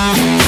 don't you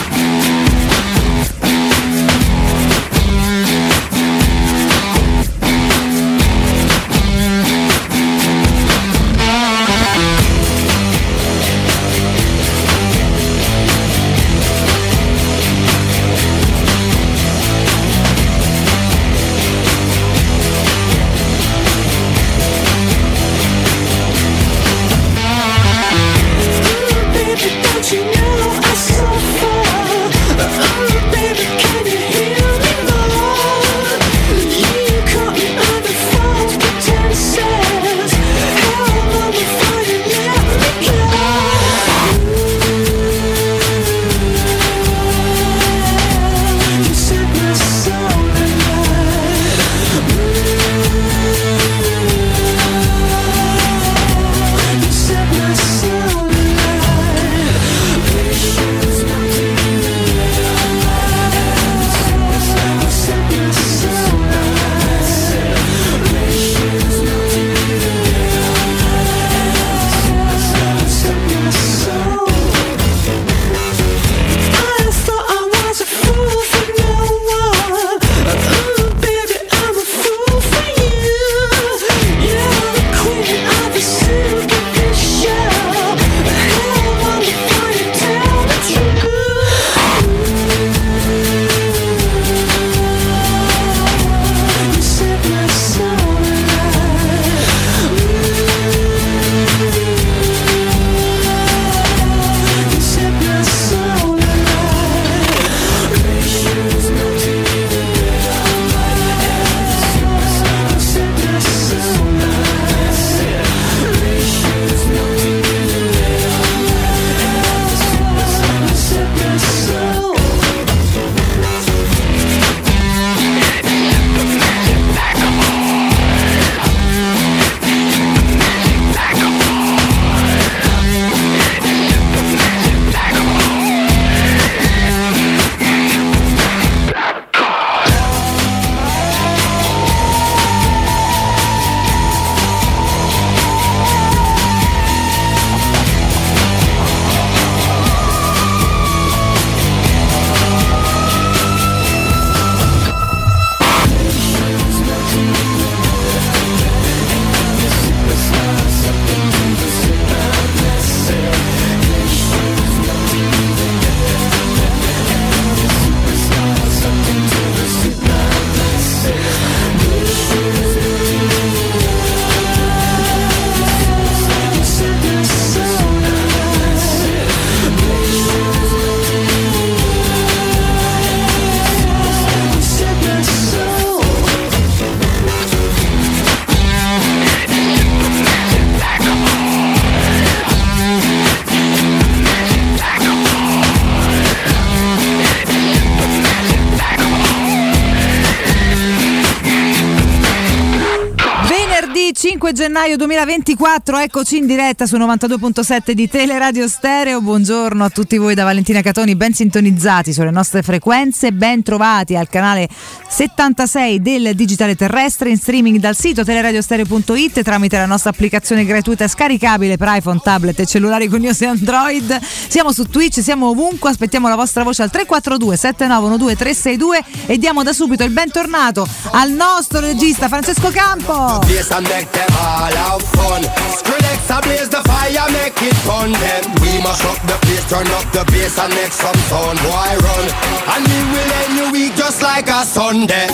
gennaio 2024, eccoci in diretta su 92.7 di Teleradio Stereo. Buongiorno a tutti voi da Valentina Catoni, ben sintonizzati sulle nostre frequenze, ben trovati al canale 76 del Digitale Terrestre in streaming dal sito teleradiostereo.it tramite la nostra applicazione gratuita scaricabile per iPhone, tablet e cellulari con iOS e Android. Siamo su Twitch, siamo ovunque, aspettiamo la vostra voce al 342 7912 362 e diamo da subito il bentornato al nostro regista Francesco Campo. All have fun. Skrillex a blaze the fire, make it fun. Then we mash up the place, turn up the bass and make some sound. Boy run, and we will end your week just like a Sunday.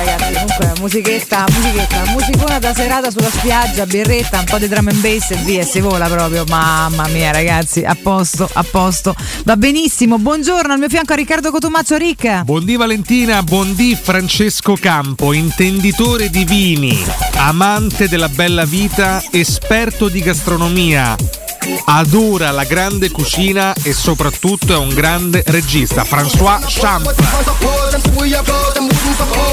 Ragazzi, comunque musichetta, musichetta, musicona da serata sulla spiaggia, birretta, un po' di drum and bass e via, si vola proprio. Mamma mia, ragazzi, a posto, a posto. Va benissimo. Buongiorno, al mio fianco a Riccardo Cotumaccio Ric. Buondì Valentina, buondì Francesco Campo, intenditore di vini, amante della bella vita, esperto di gastronomia. Adora la grande cucina e soprattutto è un grande regista, François Champ.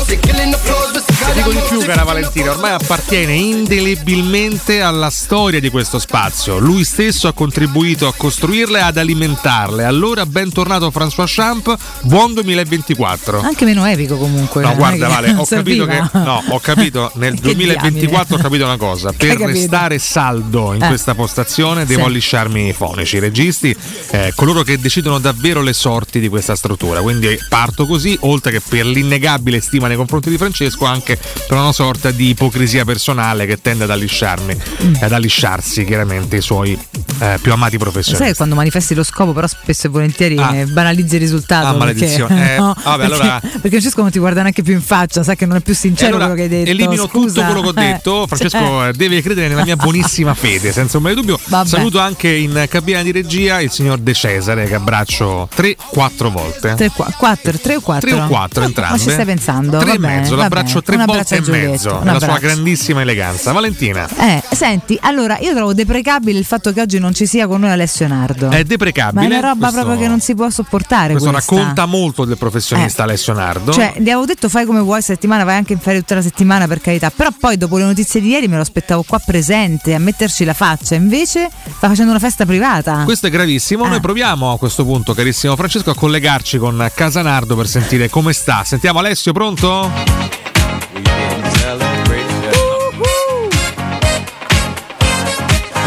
Ti dico di più, cara Valentina, ormai appartiene indelebilmente alla storia di questo spazio. Lui stesso ha contribuito a costruirla e ad alimentarla. Allora, bentornato François Champ, buon 2024. Anche meno epico comunque. No, guarda, Vale, ho capito che. serviva. No, ho capito. Nel Che 2024 ho capito una cosa. Per restare saldo in Eh. questa postazione devo Sì. allisciarmi i fonici, i registi, eh, coloro che decidono davvero le sorti di questa struttura. Quindi parto così, oltre che per l'innegabile stima nei confronti di Francesco, anche per una sorta di ipocrisia personale che tende ad allisciarmi, Mm. ad allisciarsi chiaramente i suoi eh, più amati Sai professionisti. che quando manifesti lo scopo, però spesso e volentieri Ah. eh, banalizzi il risultato. Ah, perché- maledizione. Eh, no, vabbè, perché, allora- perché Francesco non ti guarda neanche più in faccia, sa che non è più sincero allora quello che hai detto. elimino Scusa. tutto quello che ho Eh, detto. Francesco cioè, eh, deve credere nella mia buonissima fede, senza ombra di dubbio. Vabbè. Saluto anche in cabina di regia il signor De Cesare che abbraccio 3-4 volte. tre, qua- quattro, tre o quattro? 3 o 4 Ma- entrambe. Ma ci stai pensando? 3 Va e mezzo, l'abbraccio bene. 3 Un volte e mezzo, nella sua grandissima eleganza. Valentina, Eh, senti, allora io trovo deprecabile il fatto che oggi non ci sia con noi Alessio Nardo. è deprecabile. Ma è una roba questo- proprio che non si può sopportare. Questo questa. racconta molto del professionista Eh. Alessio Nardo. Cioè, gli avevo detto fai come vuoi settimana, vai anche in ferie tutta la settimana per carità. Però poi dopo le notizie di ieri me lo aspettavo qua presente a metterci la faccia. Invece sta facendo una festa privata. Questo è gravissimo. Eh. Noi proviamo a questo punto, carissimo Francesco, a collegarci con Casanardo per sentire come sta. Sentiamo Alessio, pronto?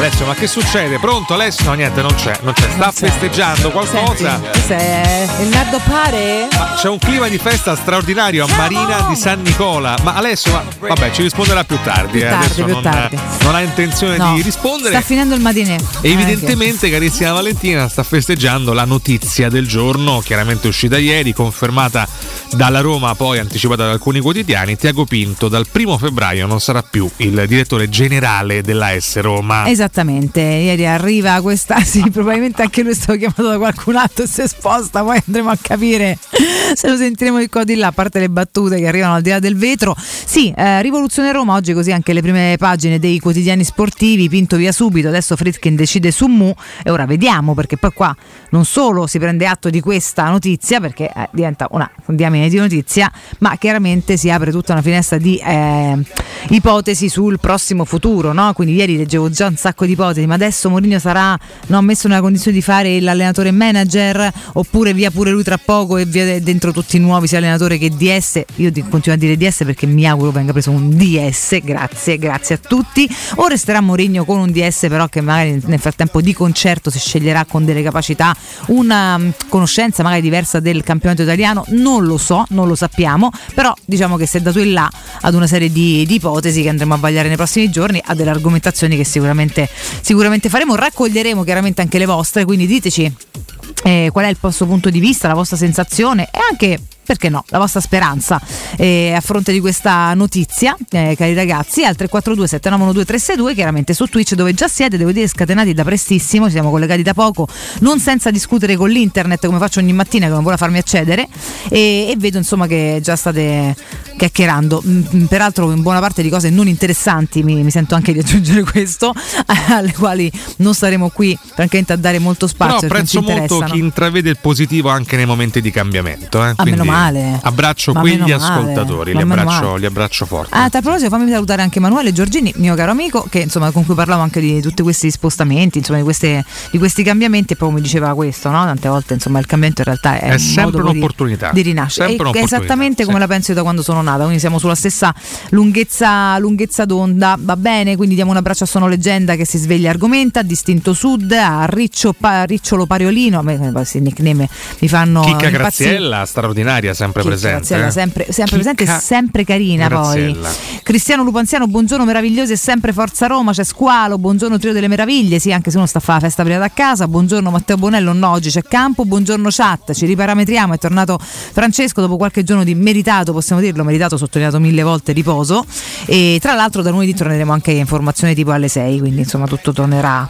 Alessio, ma che succede? Pronto Alessio? No, niente, non c'è, non c'è. Sta Non c'è. festeggiando qualcosa? Senti, questo è il Nardo Pare? Ma c'è un clima di festa straordinario a Marina di San Nicola. Ma Alessio, ma, vabbè, ci risponderà più tardi. Più eh. tardi, Adesso più non, tardi. non ha intenzione No, di rispondere. Sta finendo il matinè. E Evidentemente, carissima Valentina, sta festeggiando la notizia del giorno, chiaramente uscita ieri, confermata dalla Roma, poi anticipata da alcuni quotidiani. Tiago Pinto dal primo febbraio non sarà più il direttore generale dell'AS Roma. Esattamente, ieri arriva questa, sì, probabilmente anche lui è stato chiamato da qualcun altro e si è sposta, poi andremo a capire se lo sentiremo di qua di là, a parte le battute che arrivano al di là del vetro. Sì, eh, Rivoluzione Roma, oggi così anche le prime pagine dei quotidiani sportivi, Pinto via subito, adesso Fritkin decide su Mu e ora vediamo perché poi qua non solo si prende atto di questa notizia perché eh, diventa una diamine di notizia, ma chiaramente si apre tutta una finestra di eh, ipotesi sul prossimo futuro, no? Quindi ieri leggevo già un sacco di ipotesi, ma adesso Mourinho sarà no, messo nella condizione di fare l'allenatore manager oppure via pure lui tra poco e via de- dentro tutti i nuovi sia allenatore che DS. Io continuo a dire DS perché mi auguro venga preso un DS, grazie, grazie a tutti. O resterà Mourinho con un DS però che magari nel frattempo di concerto si sceglierà con delle capacità una mm, conoscenza magari diversa del campionato italiano, non lo so, non lo sappiamo, però diciamo che si è dato il là ad una serie di, di ipotesi che andremo a vagliare nei prossimi giorni, a delle argomentazioni che sicuramente, sicuramente faremo, raccoglieremo chiaramente anche le vostre, quindi diteci eh, qual è il vostro punto di vista, la vostra sensazione e anche perché no, la vostra speranza eh, a fronte di questa notizia, eh, cari ragazzi, al 342 791 362, chiaramente su Twitch dove già siete, devo dire, scatenati da prestissimo, ci siamo collegati da poco, non senza discutere con l'internet come faccio ogni mattina che non vuole farmi accedere e, e vedo insomma che già state chiacchierando, Mm, peraltro in buona parte di cose non interessanti, mi, mi sento anche di aggiungere questo, alle quali non staremo qui francamente a dare molto Però spazio. ci apprezzo molto chi intravede il positivo anche nei momenti di cambiamento. Eh? Ah, Quindi meno male. Abbraccio Ma quegli male. ascoltatori, li abbraccio, male. li abbraccio forte. Ah, a tal proposito, fammi salutare anche Emanuele Giorgini, mio caro amico, che insomma con cui parlavo anche di tutti questi spostamenti, insomma, di, queste- di questi cambiamenti, e proprio mi diceva questo, no? Tante volte insomma il cambiamento in realtà è, È un sempre modo di- un'opportunità. di rinascere. È un'opportunità, esattamente come sì. la penso io da quando sono nata, quindi siamo sulla stessa lunghezza, lunghezza d'onda, va bene? Quindi diamo un abbraccio a Sono Leggenda che si sveglia e argomenta, a Distinto Sud, a Riccio Pa- Ricciolo Pariolino, a me questi nickname mi fanno Chicca. Graziella, straordinaria, sempre Chicca presente. Graziella, eh. sempre, sempre presente e sempre carina Graziella. poi. Cristiano Lupanziano, buongiorno meravigliosi e sempre Forza Roma, c'è Squalo, buongiorno Trio delle Meraviglie, sì anche se uno sta a fare la festa prima da casa, buongiorno Matteo Bonello, no oggi c'è campo, buongiorno chat, ci riparametriamo, è tornato Francesco dopo qualche giorno di meritato, possiamo dirlo, meritato, sottolineato mille volte riposo e tra l'altro da lunedì torneremo anche informazioni tipo alle 6, quindi insomma tutto tornerà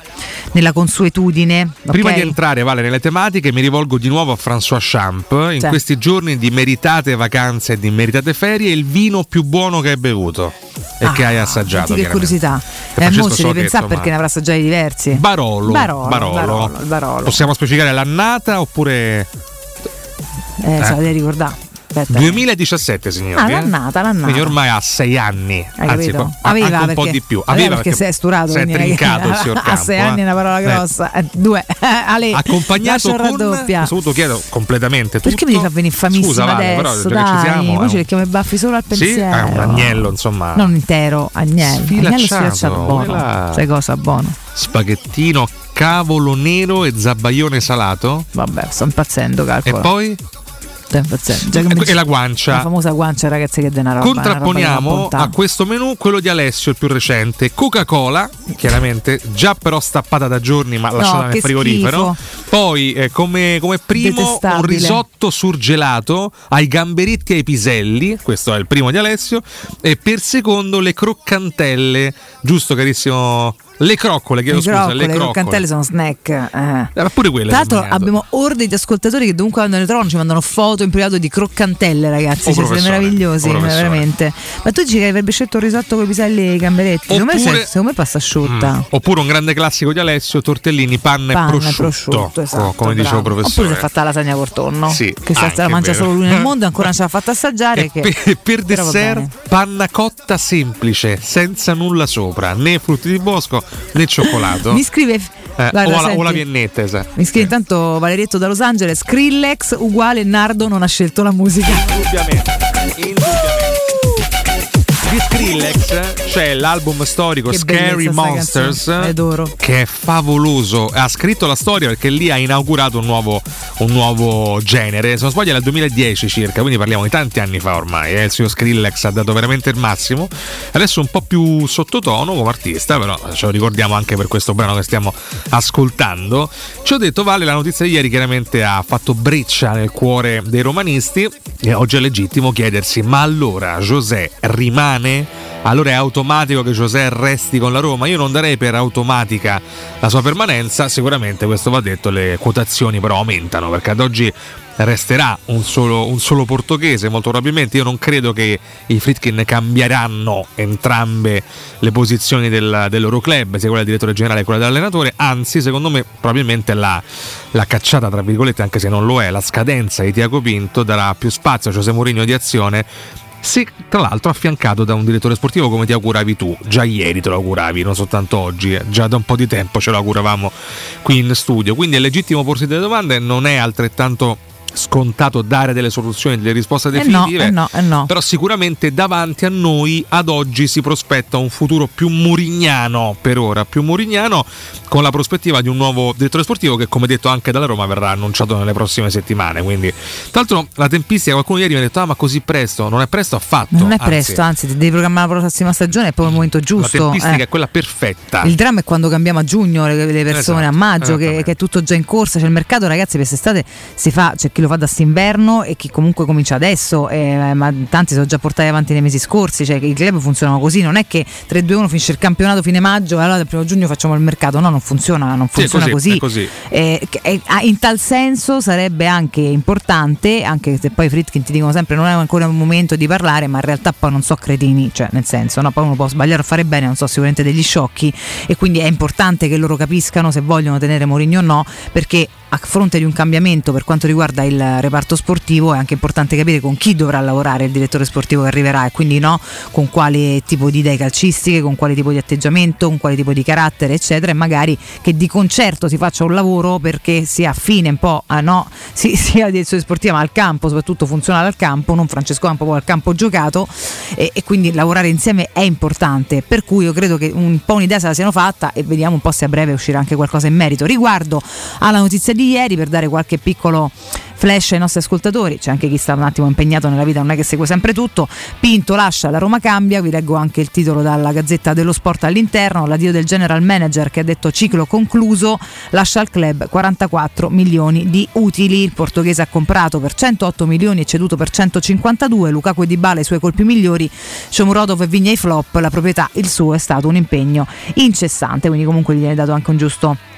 nella consuetudine. Prima di entrare Vale nelle tematiche mi rivolgo di nuovo a François Champ. In Sì. questi giorni di meritate vacanze e di meritate ferie, il vino più buono che hai bevuto e che hai assaggiato. Senti che curiosità. Che Eh, mo devi che, pensare perché ne avrà assaggiati diversi. Barolo, Barolo, Barolo. Barolo, Barolo. Possiamo specificare l'annata oppure Eh, Eh. se la devi ricordare. Aspetta. 2017, signori. Ah, eh? l'annata, l'annata. Quindi ormai ha sei anni, Hai anzi, po- Aveva un perché, po' di più. Aveva perché si è sturato. si è trincato il signor A Campo. sei eh. anni è una parola Eh, grossa. Eh, due. Ale, accompagnato con raddoppia. ho dovuto chiedere completamente tutto Perché mi far venire famissima Scusa, Vale, però adesso? già che ci dai, siamo, noi è ci lecchiamo i baffi solo al Sì, pensiero. è un agnello, insomma. Non intero, agnello. Agnello Sfilacciato, sfilacciato buono. quella- Sai cosa buono? spaghettino cavolo nero e zabaione salato Vabbè, sto impazzendo, e calcola. poi Che e, la guancia. La famosa guancia, ragazzi, che denaro. Contrapponiamo a questo menù quello di Alessio, il più recente, Coca-Cola, chiaramente già però stappata da giorni ma lasciata nel che frigorifero. Poi eh, come, come primo un risotto surgelato ai gamberetti e ai piselli, questo è il primo di Alessio, e per secondo le croccantelle, giusto carissimo? Le croccole, chiedo Le scusa, croccole, le le croccole. croccantelle sono snack. eh. Eh, pure quelle Tra l'altro abbiamo orde di ascoltatori che dunque quando ne trovano ci mandano foto in privato di croccantelle, ragazzi. Oh, Cioè, siete meravigliosi, oh, veramente. Ma tu dici che avrebbe scelto il risotto con i piselli e i gamberetti? Secondo me, Oppure- secondo me passa asciutta. Mm. Oppure un grande classico di Alessio, tortellini, panna, Panna e prosciutto, prosciutto, esatto, co- come bravo. professore. Oppure si è fatta la lasagna col tonno, Sì, che anche la mangia vero. solo lui nel mondo e ancora non ce l'ha fatta assaggiare. Che- per, per dessert, panna cotta semplice, senza nulla sopra, né frutti di bosco né cioccolato. Mi scrive. Eh, guarda, o, la, o la viennetta, esatto. Mi scrive intanto Valerietto da Los Angeles, Skrillex uguale Nardo non ha scelto la musica. Indubbiamente, indubbiamente. Di Skrillex c'è l'album storico Che Scary Monsters canzone, che è favoloso. Ha scritto la storia perché lì ha inaugurato un nuovo, un nuovo genere. Se non sbaglio, nel 2010 circa, quindi parliamo di tanti anni fa ormai. eh. Il signor Skrillex ha dato veramente il massimo. Adesso un po' più sottotono come artista, però ce lo ricordiamo anche per questo brano che stiamo ascoltando. Ci ho detto, Vale, la notizia di ieri chiaramente ha fatto breccia nel cuore dei romanisti. E oggi è legittimo chiedersi: ma allora José rimane? Allora è automatico che José resti con la Roma? Io non darei per automatica la sua permanenza, sicuramente questo va detto, le quotazioni però aumentano perché ad oggi resterà un solo, un solo portoghese molto probabilmente, io non credo che i Fritkin cambieranno entrambe le posizioni del, del loro club, sia quella del direttore generale che quella dell'allenatore, anzi secondo me probabilmente la, la cacciata tra virgolette, anche se non lo è, la scadenza di Tiago Pinto darà più spazio a José Mourinho di azione se tra l'altro affiancato da un direttore sportivo come ti auguravi tu, già ieri te lo auguravi, non soltanto oggi, eh, già da un po' di tempo ce lo auguravamo qui in studio, quindi è legittimo porsi delle domande, non è altrettanto scontato dare delle soluzioni, delle risposte Eh no, definitive, eh no, eh no. però sicuramente davanti a noi ad oggi si prospetta un futuro più murignano per ora, più murignano con la prospettiva di un nuovo direttore sportivo che come detto anche dalla Roma verrà annunciato nelle prossime settimane, quindi tra l'altro la tempistica qualcuno ieri mi ha detto ah ma così presto, non è presto affatto, Non è anzi, presto, anzi, devi programmare la prossima stagione, è proprio il momento la giusto. tempistica eh. è quella perfetta. Il dramma è quando cambiamo a giugno le, persone, Esatto, a maggio, che, che è tutto già in corsa. C'è il mercato, ragazzi, per quest'estate si fa, c'è chi lo fa da st'inverno e chi comunque comincia adesso, eh, ma tanti sono già portati avanti nei mesi scorsi. Cioè, i club funzionano così, non è che 3-2-1 finisce il campionato fine maggio e allora dal primo giugno facciamo il mercato. No, non funziona, non Sì, funziona così, così. è così. Eh, eh, in tal senso sarebbe anche importante, anche se poi i Fritkin ti dicono sempre non è ancora un momento di parlare, ma in realtà poi non so cretini, cioè nel senso, no, poi uno può sbagliare o fare bene, non so sicuramente degli sciocchi e quindi è importante che loro capiscano se vogliono tenere Mourinho o no, perché a fronte di un cambiamento per quanto riguarda il reparto sportivo è anche importante capire con chi dovrà lavorare il direttore sportivo che arriverà e quindi no, con quale tipo di idee calcistiche, con quale tipo di atteggiamento, con quale tipo di carattere, eccetera, e magari che di concerto si faccia un lavoro perché sia affine un po' a no, sia la direzione sportiva ma al campo, soprattutto funzionale al campo, non Francesco Campo, poi al campo giocato e, e quindi lavorare insieme è importante. Per cui io credo che un po' un'idea se la siano fatta e vediamo un po' se a breve uscirà anche qualcosa in merito. Riguardo alla notizia di ieri, per dare qualche piccolo flash ai nostri ascoltatori, c'è anche chi sta un attimo impegnato nella vita, non è che segue sempre tutto. Pinto lascia, la Roma cambia, vi leggo anche il titolo dalla Gazzetta dello Sport all'interno, l'addio del general manager che ha detto ciclo concluso, lascia al club 44 milioni di utili, il portoghese ha comprato per 108 milioni e ceduto per 152, Lukaku e Dybala i suoi colpi migliori, Shomurodov e Vigna i flop, la proprietà il suo è stato un impegno incessante, quindi comunque gli viene dato anche un giusto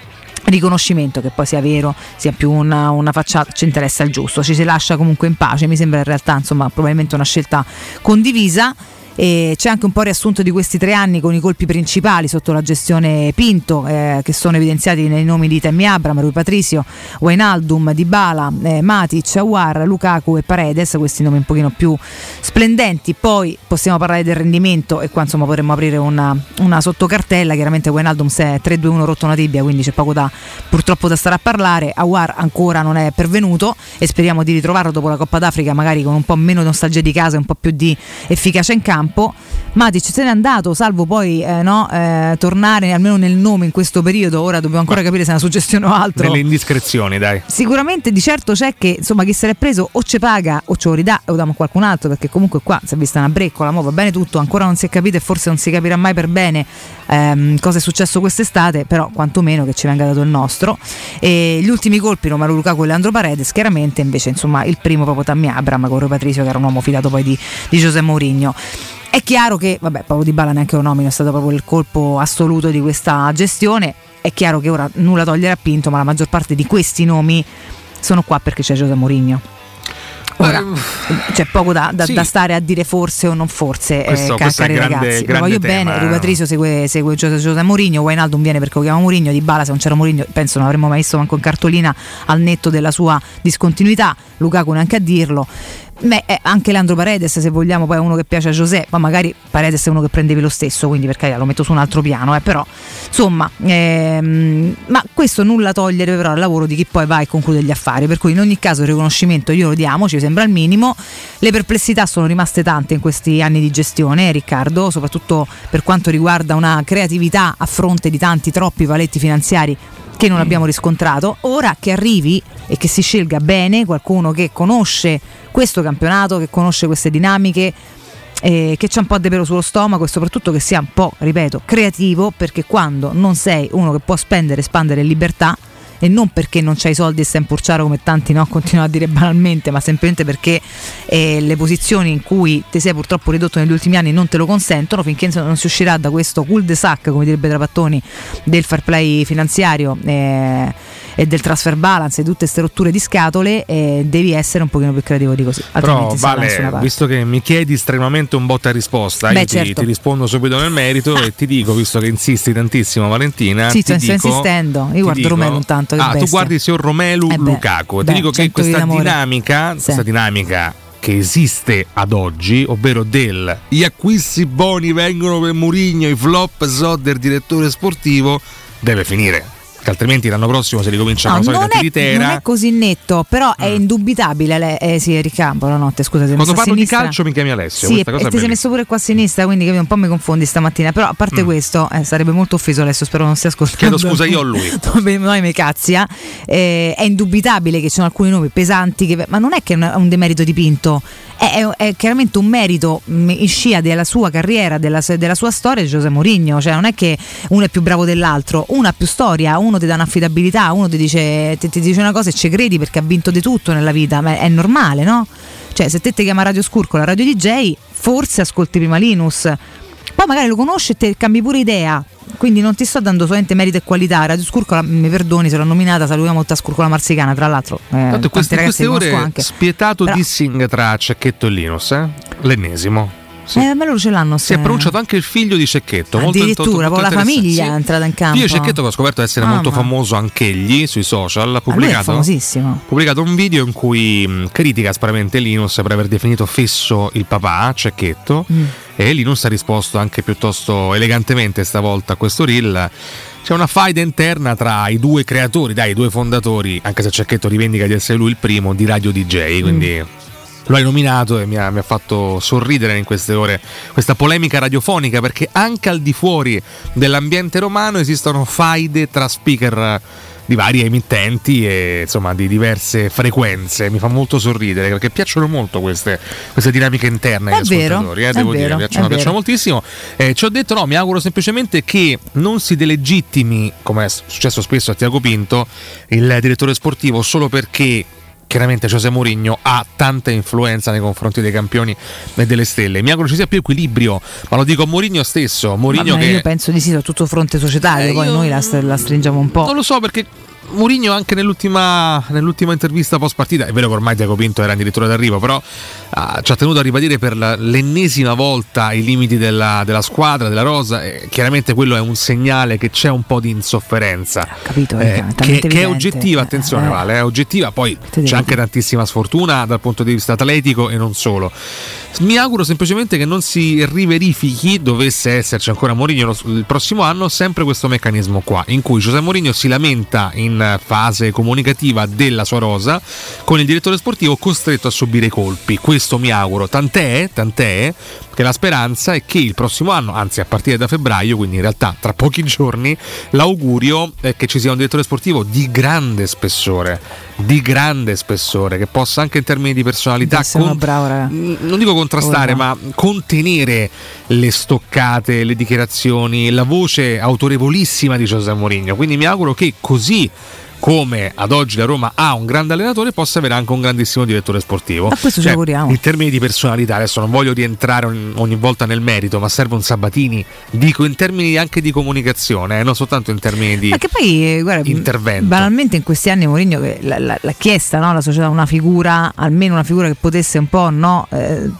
riconoscimento che poi sia vero sia più una, una, facciata ci interessa il giusto ci si lascia comunque in pace mi sembra in realtà insomma probabilmente una scelta condivisa e c'è anche un po' riassunto di questi tre anni con i colpi principali sotto la gestione Pinto eh, che sono evidenziati nei nomi di Temmi Abram, Rui Patricio, Wainaldum, Dybala, eh, Matic, Awar, Lukaku e Paredes, questi nomi un pochino più splendenti, poi possiamo parlare del rendimento e qua insomma potremmo aprire una, una sottocartella, chiaramente Wainaldum si è 3-2-1 rotto una tibia quindi c'è poco da purtroppo da stare a parlare, Awar ancora non è pervenuto e speriamo di ritrovarlo dopo la Coppa d'Africa magari con un po' meno nostalgia di casa e un po' più di efficacia in campo campo. Matic se n'è andato, salvo poi eh, no, eh, tornare almeno nel nome in questo periodo. Ora dobbiamo ancora Ma capire se è una suggestione o altro. Nelle indiscrezioni, dai. Sicuramente di certo c'è che insomma chi se l'è preso o ci paga o ce lo ridà o diamo a qualcun altro, perché comunque qua si è vista una breccola, va bene tutto, ancora non si è capito e forse non si capirà mai per bene ehm, cosa è successo quest'estate, però quantomeno che ci venga dato il nostro. E gli ultimi colpi Romero Lukaku e Leandro Paredes, chiaramente invece insomma il primo proprio Tammy Abram con Patrizio che era un uomo fidato poi di, di José Mourinho. È chiaro che, vabbè, Paolo Di Bala neanche lo nomino, è stato proprio il colpo assoluto di questa gestione. È chiaro che ora nulla togliere a Pinto, ma la maggior parte di questi nomi sono qua perché c'è Giuseppe Mourinho. Ora eh, c'è poco da, da, sì. da, stare a dire forse o non forse, questo, eh, cari grande, ragazzi. Lo voglio tema, bene, Rupatrisio segue, segue Giuseppe Mourinho, Wijnaldum viene perché lo chiama Mourinho, Di Bala se non c'era Mourinho penso non avremmo mai visto manco in cartolina al netto della sua discontinuità, Lukaku neanche a dirlo. Beh, eh, anche Leandro Paredes, se vogliamo, poi è uno che piace a José, ma magari Paredes è uno che prendevi lo stesso, quindi per carità lo metto su un altro piano, eh, però insomma, ehm, ma questo nulla togliere però al lavoro di chi poi va e conclude gli affari, per cui in ogni caso il riconoscimento io lo diamo, ci sembra il minimo, le perplessità sono rimaste tante in questi anni di gestione, Riccardo, soprattutto per quanto riguarda una creatività a fronte di tanti troppi paletti finanziari che non abbiamo riscontrato. Ora che arrivi e che si scelga bene qualcuno che conosce questo campionato, che conosce queste dinamiche, eh, che c'è un po' di pelo sullo stomaco e soprattutto che sia un po', ripeto, creativo, perché quando non sei uno che può spendere e spandere in libertà, e non perché non c'hai soldi e sei in purciaro come tanti no, continuano a dire banalmente, ma semplicemente perché eh, le posizioni in cui ti sei purtroppo ridotto negli ultimi anni non te lo consentono, finché non si uscirà da questo cul-de-sac, come direbbe Trapattoni, del fair play finanziario. Eh, e del transfer balance e tutte queste rotture di scatole eh, devi essere un pochino più creativo di così però vale visto che mi chiedi estremamente un botta risposta Beh, io certo. ti, ti, rispondo subito nel merito e ti dico visto che insisti tantissimo Valentina sì, ti sto dico, insistendo io guardo dico, Romelu intanto ah, tu guardi il signor Romelu eh Lukaku ti dico che questa dinamica sì. questa dinamica che esiste ad oggi, ovvero del gli acquisti buoni vengono per Murigno, i flop so del direttore sportivo, deve finire che altrimenti l'anno prossimo si ricomincia no, solita tiritera. Non è così netto, però mm. è indubitabile. Le, eh, sì, ricampo la notte, scusa. Quando parlo di calcio mi chiami Alessio. Sì, e ti sei messo pure qua a sinistra, quindi un po' mi confondi stamattina. Però a parte mm. questo, eh, sarebbe molto offeso adesso, spero non stia ascoltando. Chiedo scusa io o lui. Noi mi cazzia. Eh, è indubitabile che ci sono alcuni nomi pesanti, che, ma non è che è un demerito dipinto è, è, chiaramente un merito mm, in scia della sua carriera, della, della sua storia di Giuseppe Mourinho, cioè non è che uno è più bravo dell'altro, uno ha più storia, uno ti dà un'affidabilità, uno ti dice, ti, ti dice una cosa e ci credi perché ha vinto di tutto nella vita, ma è normale, no? Cioè se te ti chiama Radio Scurcola, Radio DJ, forse ascolti prima Linus, poi magari lo conosci e te cambi pure idea, quindi non ti sto dando solamente merito e qualità. Radio Scurcola, mi perdoni se l'ho nominata, salutiamo tutta Scurcola Marsicana, tra l'altro. Eh, Tanto queste, queste ore spietato Però... dissing tra Cecchetto e Linus, eh? l'ennesimo. Sì. Eh, ma loro ce l'hanno. Si è pronunciato anche il figlio di Cecchetto. molto- Addirittura, molto poi la interessante. famiglia Sì. è entrata in campo. Io Cecchetto che ho scoperto essere Mamma. molto famoso anch'egli sui social, ha Ah, pubblicato, ha pubblicato un video in cui mh, critica aspramente Linus per aver definito fesso il papà, Cecchetto, Mm. e Linus ha risposto anche piuttosto elegantemente stavolta a questo reel. C'è una faida interna tra i due creatori, dai, i due fondatori, anche se Cecchetto rivendica di essere lui il primo, di Radio DJ, quindi... Mm. Lo hai nominato e mi ha, mi ha fatto sorridere in queste ore questa polemica radiofonica perché anche al di fuori dell'ambiente romano esistono faide tra speaker di varie emittenti e insomma di diverse frequenze. Mi fa molto sorridere perché piacciono molto queste, queste dinamiche interne È agli vero, ascoltatori. Eh, devo vero, dire, piacciono, piacciono moltissimo. Eh, ci ho detto no, mi auguro semplicemente che non si delegittimi, come è successo spesso a Tiago Pinto, il direttore sportivo solo perché chiaramente José Mourinho ha tanta influenza nei confronti dei campioni e delle stelle. Mi auguro ci sia più equilibrio, ma lo dico a Mourinho stesso. Mourinho Vabbè, che Io penso di sì, soprattutto fronte societario, Eh, poi noi la, la stringiamo un po'. non lo so perché Mourinho anche nell'ultima, nell'ultima intervista post partita, è vero che ormai Diaco Pinto era addirittura d'arrivo, però ah, ci ha tenuto a ribadire per l'ennesima volta i limiti della, della squadra, della rosa. e chiaramente quello è un segnale che c'è un po' di insofferenza. capito, eh, che, che è oggettiva, attenzione Eh. Vale, è oggettiva, poi c'è anche tantissima sfortuna dal punto di vista atletico e non solo. Mi auguro semplicemente che non si riverifichi, dovesse esserci ancora Mourinho il prossimo anno, sempre questo meccanismo qua, in cui Giuseppe Mourinho si lamenta in fase comunicativa della sua rosa, con il direttore sportivo costretto a subire i colpi. Questo mi auguro, tant'è, tant'è che la speranza è che il prossimo anno, anzi a partire da febbraio, quindi in realtà tra pochi giorni, l'augurio è che ci sia un direttore sportivo di grande spessore, di grande spessore, che possa anche in termini di personalità con- bravo, non dico contrastare, no. ma contenere le stoccate, le dichiarazioni, la voce autorevolissima di José Mourinho. Quindi mi auguro che così come ad oggi la Roma ha un grande allenatore, possa avere anche un grandissimo direttore sportivo. A questo ci Cioè, auguriamo. In termini di personalità, adesso non voglio rientrare ogni, volta nel merito, ma serve un Sabatini, dico in termini anche di comunicazione, eh, non soltanto in termini di che poi, eh, guarda, intervento. banalmente in questi anni Mourinho l'ha, l'ha- l'ha chiesta no, la società una figura, almeno una figura che potesse un po' no, eh,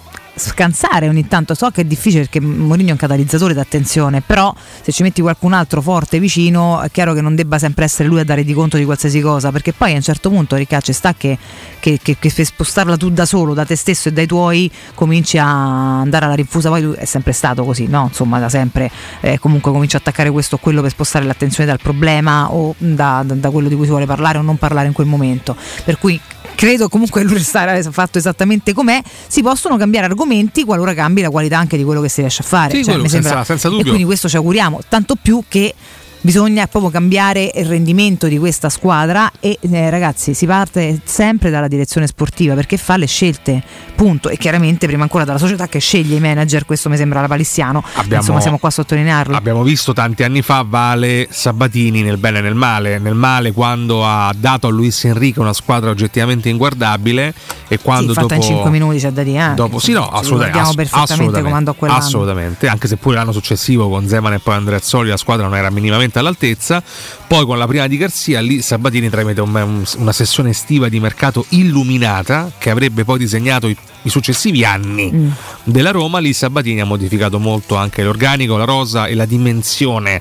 scansare ogni tanto. So che è difficile perché Mourinho è un catalizzatore d'attenzione, però se ci metti qualcun altro forte vicino è chiaro che non debba sempre essere lui a dare di conto di qualsiasi cosa, perché poi a un certo punto Ricacci sta che, che, che, che per spostarla tu da solo, da te stesso e dai tuoi, cominci a andare alla rinfusa, poi è sempre stato così, no? Insomma, da sempre eh, comunque comincia a attaccare questo o quello per spostare l'attenzione dal problema o da, da- da quello di cui si vuole parlare o non parlare in quel momento. Per cui credo comunque lui restare fatto esattamente com'è, si possono cambiare argomenti qualora cambi la qualità anche di quello che si riesce a fare. Sì, Cioè, quello senza- senza E dubbio. quindi questo ci auguriamo, tanto più che bisogna proprio cambiare il rendimento di questa squadra e eh, ragazzi si parte sempre dalla direzione sportiva perché fa le scelte punto e chiaramente prima ancora dalla società che sceglie i manager questo mi sembra la palissiano Abbiamo- insomma siamo qua a sottolinearlo Abbiamo visto tanti anni fa Vale Sabatini nel bene e nel male. Nel male quando ha dato a Luis Enrique una squadra oggettivamente inguardabile e quando sì, dopo in 5 minuti c'è da dire Dopo, sì, no, assolutamente. ass- perfettamente assolutamente, assolutamente. Anche se pure l'anno successivo con Zeman e poi Andreazzoli la squadra non era minimamente all'altezza. Poi con la prima di Garzia, lì Sabatini tramite un- un- una sessione estiva di mercato illuminata che avrebbe poi disegnato i, i successivi anni Mm. della Roma, lì Sabatini ha modificato molto anche l'organico, la rosa e la dimensione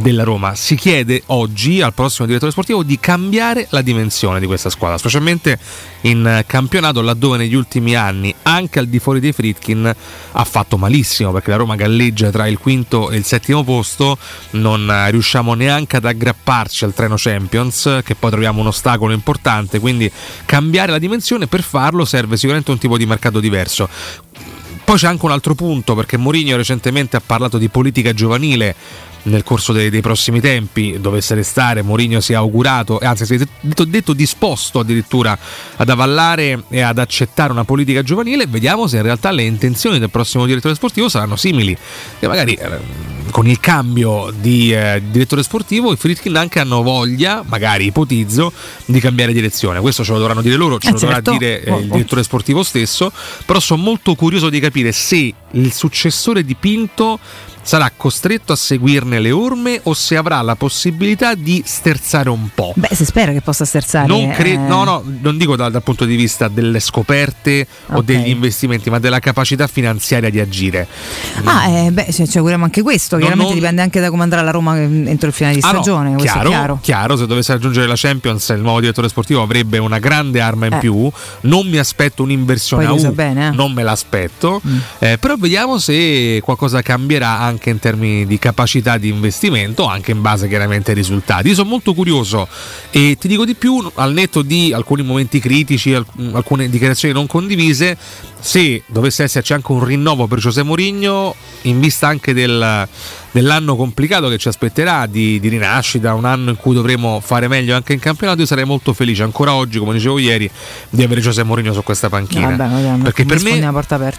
della Roma. Si chiede oggi al prossimo direttore sportivo di cambiare la dimensione di questa squadra, specialmente in campionato laddove negli ultimi anni, anche al di fuori dei Fritkin, ha fatto malissimo perché la Roma galleggia tra il quinto e il settimo posto, non riusciamo neanche ad aggrapparci al treno Champions, che poi troviamo un ostacolo importante, quindi cambiare la dimensione per farlo serve sicuramente un tipo di mercato diverso. Poi c'è anche un altro punto perché Mourinho recentemente ha parlato di politica giovanile nel corso dei, dei prossimi tempi dovesse restare Mourinho si è augurato e anzi si è detto, detto disposto addirittura ad avallare e ad accettare una politica giovanile vediamo se in realtà le intenzioni del prossimo direttore sportivo saranno simili e magari eh, con il cambio di eh, direttore sportivo i Fritkin anche hanno voglia magari ipotizzo di cambiare direzione questo ce lo dovranno dire loro ce Eh, lo dovrà certo. dire eh, Oh, il oh. direttore sportivo stesso però sono molto curioso di capire se il successore di Pinto sarà costretto a seguirne le orme o se avrà la possibilità di sterzare un po'. Beh, si spera che possa sterzare. Non cre- eh. no, no, non dico dal, dal punto di vista delle scoperte o Ok. degli investimenti, ma della capacità finanziaria di agire. Ah, eh, beh, ci ci auguriamo anche questo. Chiaramente non- dipende anche da come andrà la Roma eh, entro il finale di Ah, no, stagione. chiaro, chiaro. chiaro, se dovesse raggiungere la Champions il nuovo direttore sportivo avrebbe una grande arma in Eh. più. Non mi aspetto un'inversione Poi a U, bene, eh. non me l'aspetto. Mm. Eh, però vediamo se qualcosa cambierà anche in termini di capacità di investimento, anche in base chiaramente ai risultati. Io sono molto curioso e ti dico di più, al netto di alcuni momenti critici, alc- alcune dichiarazioni non condivise, se dovesse esserci anche un rinnovo per José Mourinho, in vista anche del- dell'anno complicato che ci aspetterà di, di rinascita, un anno in cui dovremo fare meglio anche in campionato, io sarei molto felice ancora oggi, come dicevo ieri, di avere José Mourinho su questa panchina. Vabbè, vabbè, perché per me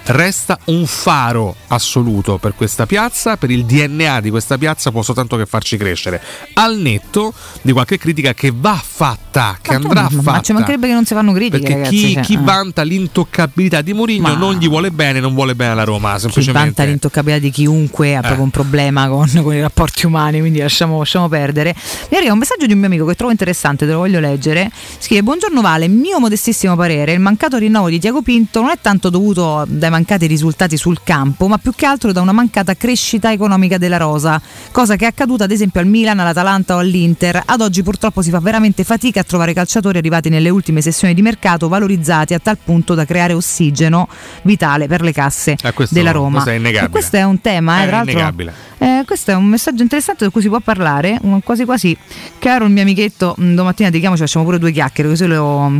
resta un faro assoluto per questa piazza, per il DNA di questa piazza può soltanto che farci crescere. Al netto di qualche critica che va fatta, che Ma andrà ma- fatta. Ma ci mancherebbe che non si fanno critiche, perché ragazzi. chi, cioè, chi eh. vanta l'intoccabilità di Mourinho Ma- non gli vuole bene, non vuole bene alla Roma, semplicemente. vanta l'intoccabilità di chiunque ha Eh. proprio un problema con, con i rapporti umani, quindi lasciamo, lasciamo perdere. Mi arriva un messaggio di un mio amico che trovo interessante, te lo voglio leggere. Scrive: Buongiorno Vale, mio modestissimo parere, il mancato rinnovo di Tiago Pinto non è tanto dovuto dai mancati risultati sul campo, ma più che altro da una mancata crescita economica della rosa, cosa che è accaduta ad esempio al Milan, all'Atalanta o all'Inter. Ad oggi purtroppo si fa veramente fatica a trovare calciatori arrivati nelle ultime sessioni di mercato valorizzati a tal punto da creare ossigeno vitale per le casse Eh, questo- della Roma. questo è questo è un tema, eh, È tra l'altro. eh, questo è un messaggio interessante di cui si può parlare. Quasi quasi, caro il mio amichetto, mh, domattina dedichiamo, ci facciamo pure due chiacchiere, così lo,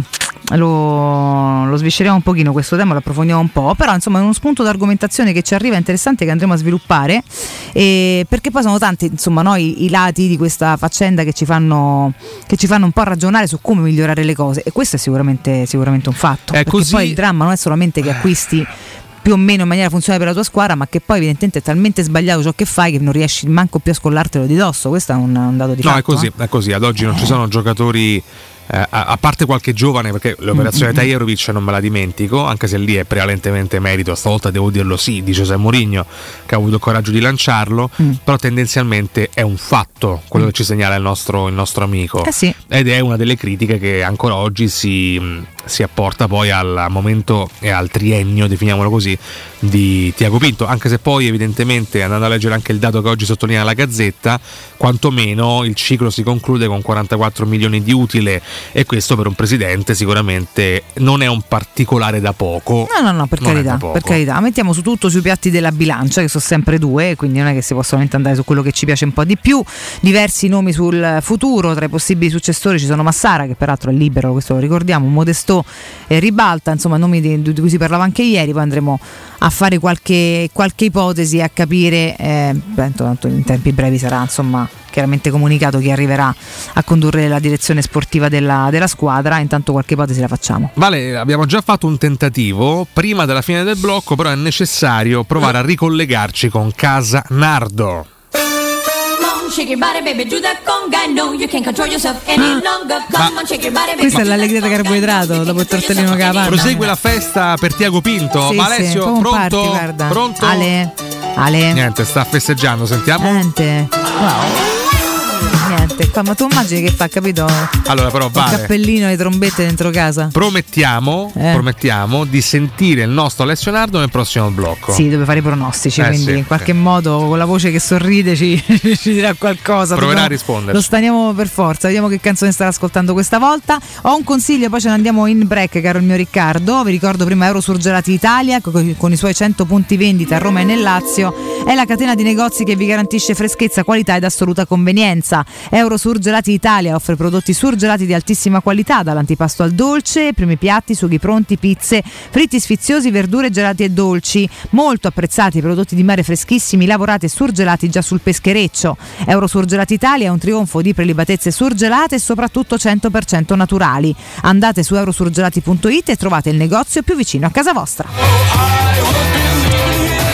lo, lo svisceriamo un pochino questo tema, lo approfondiamo un po'. Però insomma è uno spunto d'argomentazione che ci arriva interessante che andremo a sviluppare. eh, perché poi sono tanti insomma noi i lati di questa faccenda che ci fanno, che ci fanno un po' ragionare su come migliorare le cose. E questo è sicuramente, sicuramente un fatto. È perché così- poi il dramma non è solamente che acquisti più o meno in maniera funzionale per la tua squadra, ma che poi evidentemente è talmente sbagliato ciò che fai che non riesci manco più a scollartelo di dosso. Questo è un, un dato di No, fatto. è così, eh. è così. Ad oggi non ci sono giocatori. Eh, a, parte qualche giovane, perché l'operazione Mm-hmm. Tajerovic non me la dimentico, anche se lì è prevalentemente merito, stavolta devo dirlo sì, di José Mourinho che ha avuto il coraggio di lanciarlo, Mm. però tendenzialmente è un fatto quello che ci segnala il nostro, il nostro amico. Eh sì. Ed è una delle critiche che ancora oggi si, si apporta poi al momento e al triennio, definiamolo così, di Tiago Pinto, anche se poi evidentemente andando a leggere anche il dato che oggi sottolinea la Gazzetta, quantomeno il ciclo si conclude con 44 milioni di utile e questo per un presidente sicuramente non è un particolare da poco. No, no, no, per carità, per carità. Mettiamo su tutto sui piatti della bilancia, che sono sempre due, quindi non è che si solamente andare su quello che ci piace un po' di più. Diversi nomi sul futuro, tra i possibili successori ci sono Massara, che peraltro è libero, questo lo ricordiamo, Modestò e Ribalta, insomma nomi di, di cui si parlava anche ieri, poi andremo a fare qualche, qualche ipotesi a capire, eh, beh, tanto in tempi brevi sarà insomma chiaramente comunicato chi arriverà a condurre la direzione sportiva della, della squadra, intanto qualche ipotesi la facciamo. Vale, abbiamo già fatto un tentativo prima della fine del blocco, però è necessario provare a ricollegarci con Casa Nardo. Baby. Questa è l'allegria da conga. carboidrato, dopo il tortellino la panna. Prosegue la festa per Tiago Pinto. Sì, Ma sì, pronto? party. Pronto? Ale, Ale. Niente, sta festeggiando, sentiamo. Niente. Wow. Niente, qua, ma tu immagini che fa, capito? Allora, però, Il vale. cappellino e le trombette dentro casa. Promettiamo, Eh. promettiamo di sentire il nostro Alessio Nardo nel prossimo blocco. Sì, dove fare i pronostici, Eh, quindi sì, in qualche sì. modo con la voce che sorride ci, ci dirà qualcosa. Proverà a risponderci. Lo staniamo per forza, vediamo che canzone starà ascoltando questa volta. Ho un consiglio, poi ce ne andiamo in break, caro il mio Riccardo. Vi ricordo prima Eurosurgelati Italia co- con i suoi 100 punti vendita a Roma e nel Lazio. È la catena di negozi che vi garantisce freschezza, qualità ed assoluta convenienza. Eurosurgelati Italia offre prodotti surgelati di altissima qualità, dall'antipasto al dolce, primi piatti, sughi pronti, pizze, fritti sfiziosi, verdure gelati e dolci. Molto apprezzati prodotti di mare freschissimi, lavorati e surgelati già sul peschereccio. Eurosurgelati Italia è un trionfo di prelibatezze surgelate e soprattutto 100% naturali. Andate su eurosurgelati.it e trovate il negozio più vicino a casa vostra.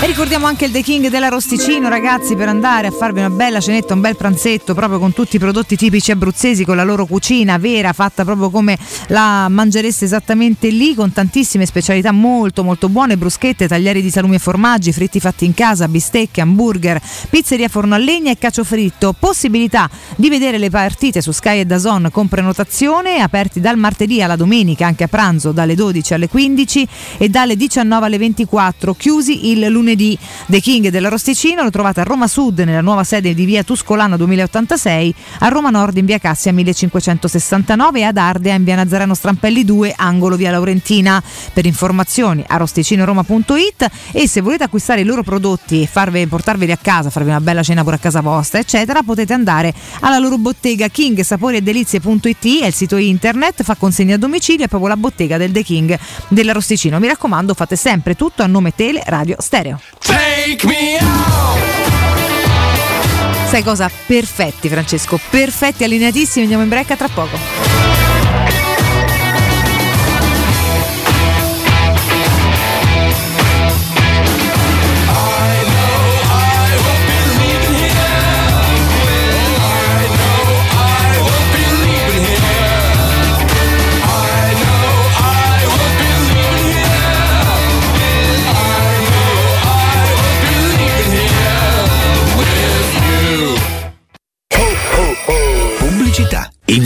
E ricordiamo anche il The King della Rosticino, ragazzi, per andare a farvi una bella cenetta, un bel pranzetto proprio con tutti i prodotti tipici abruzzesi, con la loro cucina vera, fatta proprio come la mangereste esattamente lì, con tantissime specialità molto molto buone, bruschette, taglieri di salumi e formaggi, fritti fatti in casa, bistecche, hamburger, pizzeria forno a legna e cacio fritto. Possibilità di vedere le partite su Sky e Dazon con prenotazione, aperti dal martedì alla domenica, anche a pranzo dalle 12 alle 15 e dalle 19 alle 24, chiusi il lunedì. The King della Rosticino lo trovate a Roma Sud nella nuova sede di via Tuscolano 2086, a Roma Nord in via Cassia 1569 e ad Ardea in via Nazareno Strampelli 2, angolo via Laurentina. Per informazioni a rosticinoroma.it e se volete acquistare i loro prodotti e farvi, portarveli a casa, farvi una bella cena pure a casa vostra, eccetera, potete andare alla loro bottega King Sapori e Delizie.it, è il sito internet, fa consegna a domicilio, è proprio la bottega del The King della Rosticino. Mi raccomando, fate sempre tutto a nome Tele Radio Stereo. Take me out. Sai cosa? Perfetti Francesco, perfetti, allineatissimi, andiamo in break tra poco.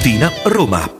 Tiburtina, Roma.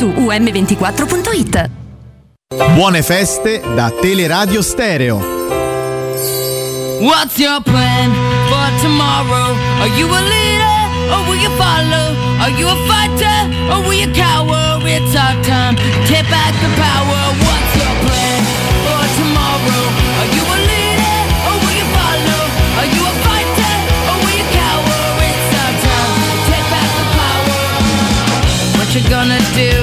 um24.it. Buone feste da Teleradio Stereo. What's your plan for tomorrow? Are you a leader or will you follow? Are you a fighter or will you cower? It's our time to take back the power. What's your plan for tomorrow? Are you a leader or will you follow? Are you a fighter or will you cower? It's our time to take back the power. What you gonna do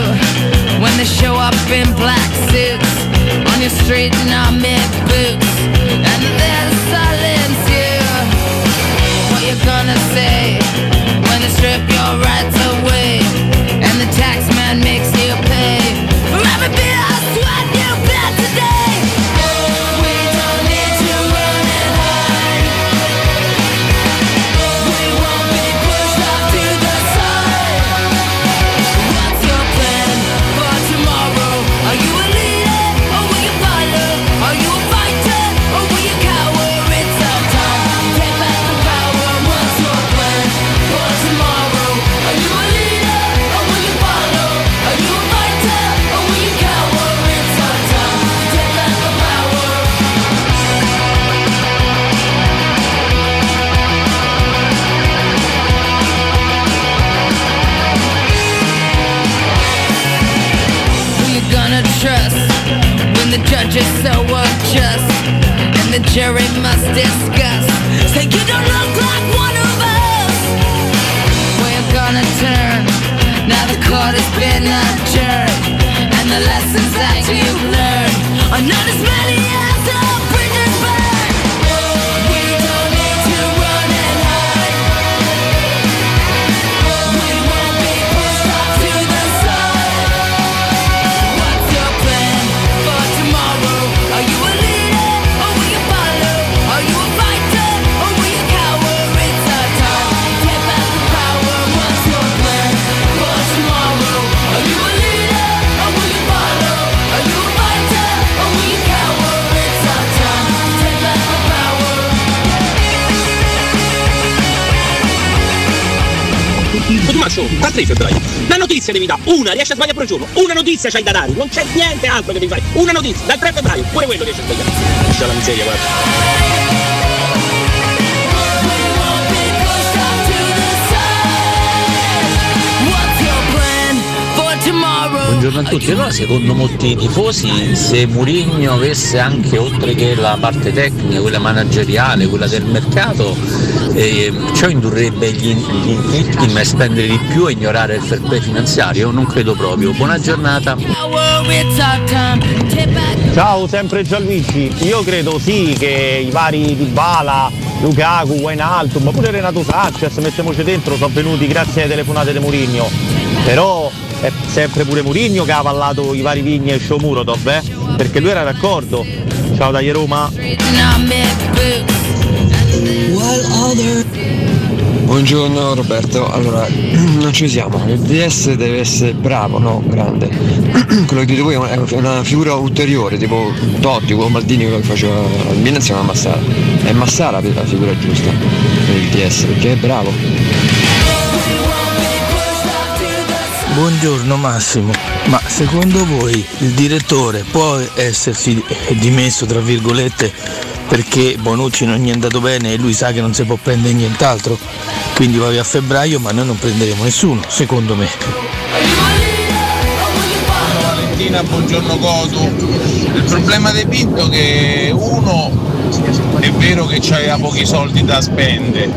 they show up in black suits on your street in army boots and they'll silence you? What you gonna say when they strip your rights away is so unjust and the jury must discuss? Say you don't look like one of us. Where you gonna turn? Now the court has been adjourned and the lessons that you've learned are not as many as Tommaso, 4 febbraio. Una notizia devi dare. Una, riesci a sbagliare per giorno. Una notizia c'hai da dare. Non c'è niente altro che devi fare. Una notizia. Dal 3 febbraio. Pure quello riesci a sbagliare. Lascia la miseria, guarda. Buongiorno a tutti, allora secondo molti tifosi se Mourinho avesse anche oltre che la parte tecnica, quella manageriale, quella del mercato, eh, ciò indurrebbe gli, gli team a spendere di più e ignorare il fair play finanziario? Non credo proprio. Buona giornata. Ciao, sempre Gianluigi. Io credo sì che i vari Dybala, Lukaku, Wijnaldum, ma pure Renato Sanchez, mettiamoci dentro, sono venuti grazie alle telefonate di Mourinho. Però è sempre pure Mourinho che ha avallato i vari Vigni e Shomurodov, eh? Perché lui era d'accordo. Ciao dagli Roma. Buongiorno Roberto, allora non ci siamo, il DS deve essere bravo, no? Grande. Quello che dite voi è una- figura ulteriore, tipo Totti, quello Maldini quello che faceva al Milan insieme a Massara. È Massara la figura giusta per il DS, perché è bravo. Buongiorno Massimo, ma secondo voi il direttore può essersi dimesso tra virgolette perché Bonucci non gli è andato bene e lui sa che non si può prendere nient'altro? Quindi va via a febbraio ma noi non prenderemo nessuno, secondo me. Valentina, buongiorno Cotu. Il problema di Pinto è che uno è vero che c'aveva pochi soldi da spendere,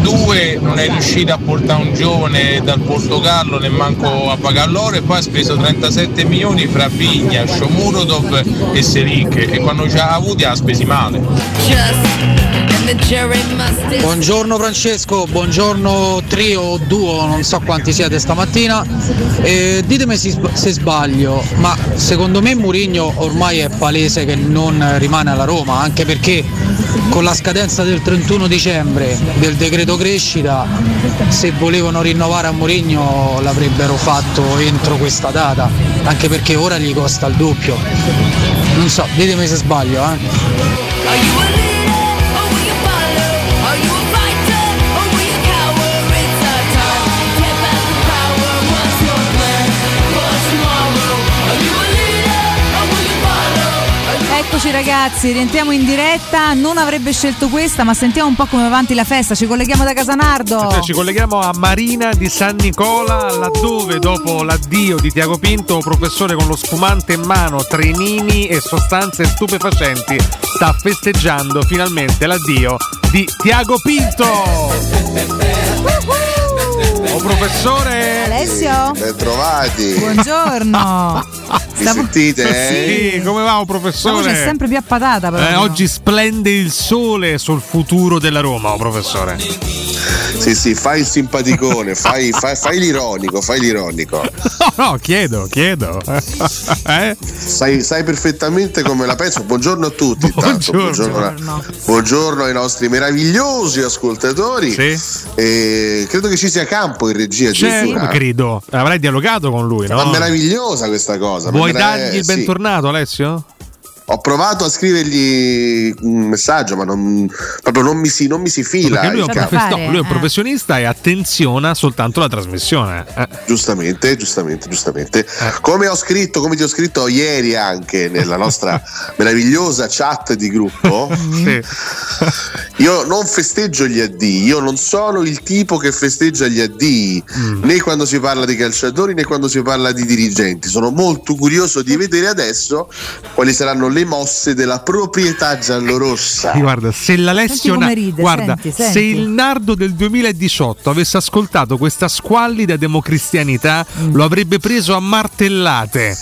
due non è riuscito a portare un giovane dal Portogallo manco a pagare loro e poi ha speso 37 milioni fra Vigna, Shomurodov e Selic. E quando ci ha avuti ha spesi male. Buongiorno Francesco, buongiorno trio o duo, non so quanti siete stamattina. Eh, ditemi se, se sbaglio, ma secondo me Mourinho ormai è palese che non rimane alla Roma, anche perché con la scadenza del 31 dicembre del decreto crescita, se volevano rinnovare a Mourinho l'avrebbero fatto entro questa data, anche perché ora gli costa il doppio. Non so, ditemi se sbaglio, eh. Eccoci ragazzi, rientriamo in diretta. Non avrebbe scelto questa, ma sentiamo un po' come va avanti la festa. Ci colleghiamo da Casanardo. Ci colleghiamo a Marina di San Nicola, laddove dopo l'addio di Tiago Pinto, professore con lo spumante in mano, trenini e sostanze stupefacenti, sta festeggiando finalmente l'addio di Tiago Pinto. Oh professore! Alessio? Ben trovati. Buongiorno. Mi sentite? eh? Sì, come va, oh, La voce professore? è sempre più appatata. Eh, oggi splende il sole sul futuro della Roma, oh, professore. Sì, sì, fai il simpaticone, fai, fai- fai l'ironico, fai l'ironico. No, no, chiedo, chiedo. Eh? Sai, sai perfettamente come la penso. Buongiorno a tutti. intanto. Buongiorno, buongiorno ai nostri meravigliosi ascoltatori. E credo che ci sia campo in regia. Cioè, addirittura. credo. Avrai dialogato con lui, no? Ma meravigliosa questa cosa. Vuoi dargli il sì. bentornato, Alessio? Ho provato a scrivergli un messaggio, ma non, proprio non mi si, non mi si fila. Perché lui è, un il capo. profe- no, lui è un professionista e attenziona soltanto la trasmissione. Eh. Giustamente, giustamente, giustamente. Come ho scritto, come ti ho scritto ieri anche nella nostra meravigliosa chat di gruppo, Sì. io non festeggio gli addii, io non sono il tipo che festeggia gli addii, né quando si parla di calciatori né quando si parla di dirigenti. Sono molto curioso di vedere adesso quali saranno le mosse della proprietà giallorossa. Sì, guarda, se l'Alessio Na- ride, guarda, senti, se senti. il Nardo del 2018 avesse ascoltato questa squallida democristianità, lo avrebbe preso a martellate.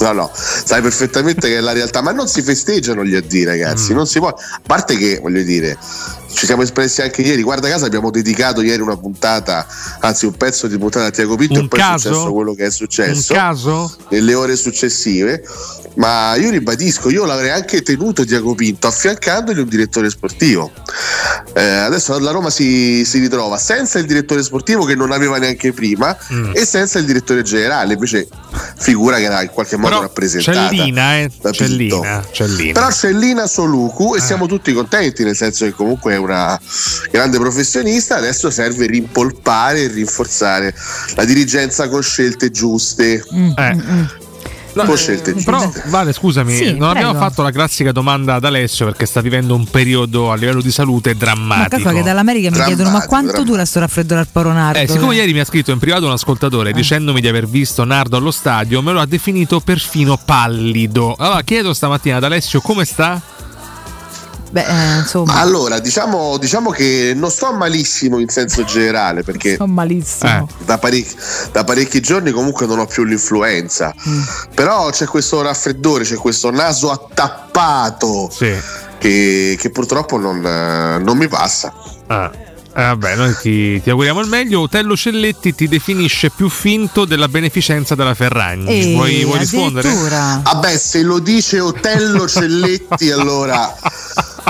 No, no, sai perfettamente che è la realtà, ma non si festeggiano gli addii, Mm. ragazzi. Non si può. A parte che, voglio dire, ci siamo espressi anche ieri. Guarda caso, abbiamo dedicato ieri una puntata, anzi, un pezzo di puntata a Tiago Pinto, Un e poi è caso? successo quello che è successo Un caso? nelle ore successive. Ma io ribadisco, io l'avrei anche tenuto Tiago Pinto affiancandogli un direttore sportivo. Eh, adesso la Roma si, si ritrova senza il direttore sportivo che non aveva neanche prima Mm. e senza il direttore generale, invece figura che era in qualche modo Però rappresentata. c'è Lina, eh. da C'è Pinto. Lina, c'è Lina. Però c'è Lina Soluku e Eh. siamo tutti contenti, nel senso che comunque è una grande professionista. Adesso serve rimpolpare e rinforzare la dirigenza con scelte giuste. Eh. No, con scelte giuste. Però, Vale, scusami, Sì, non abbiamo prego. fatto la classica domanda ad Alessio perché sta vivendo un periodo a livello di salute Ma drammatico. calcola che dall'America mi chiedono ma quanto dura sto raffreddore al poro Nardo? Eh, siccome ieri mi ha scritto in privato un ascoltatore Eh. dicendomi di aver visto Nardo allo stadio, me lo ha definito perfino pallido. Allora chiedo stamattina ad Alessio come sta? Beh, eh, insomma, Ma allora, diciamo, diciamo che non sto malissimo in senso generale perché sto malissimo. da, parecchi, da parecchi giorni comunque non ho più l'influenza. Però c'è questo raffreddore, c'è questo naso attappato che, che purtroppo non, eh, non mi passa. Ah. Eh, vabbè, noi ti, ti auguriamo il meglio. Otello Celletti ti definisce più finto della beneficenza della Ferragni. Eh, vuoi, vuoi rispondere? Vabbè, se lo dice Otello Celletti, allora.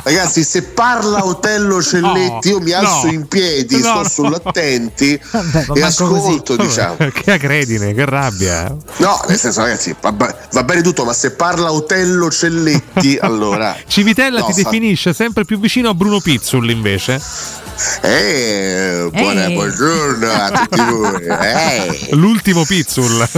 Ragazzi, se parla Otello Celletti, io mi alzo no, in piedi, no, sto no. sull'attenti Vabbè, e ascolto, così. diciamo. che acredine, che rabbia. No, nel senso, ragazzi, va, bene tutto, ma se parla Otello Celletti, allora. Civitella No, ti fa- definisce sempre più vicino a Bruno Pizzul invece. Eh, buona- Eh. buongiorno a tutti voi. Eh. L'ultimo Pizzul.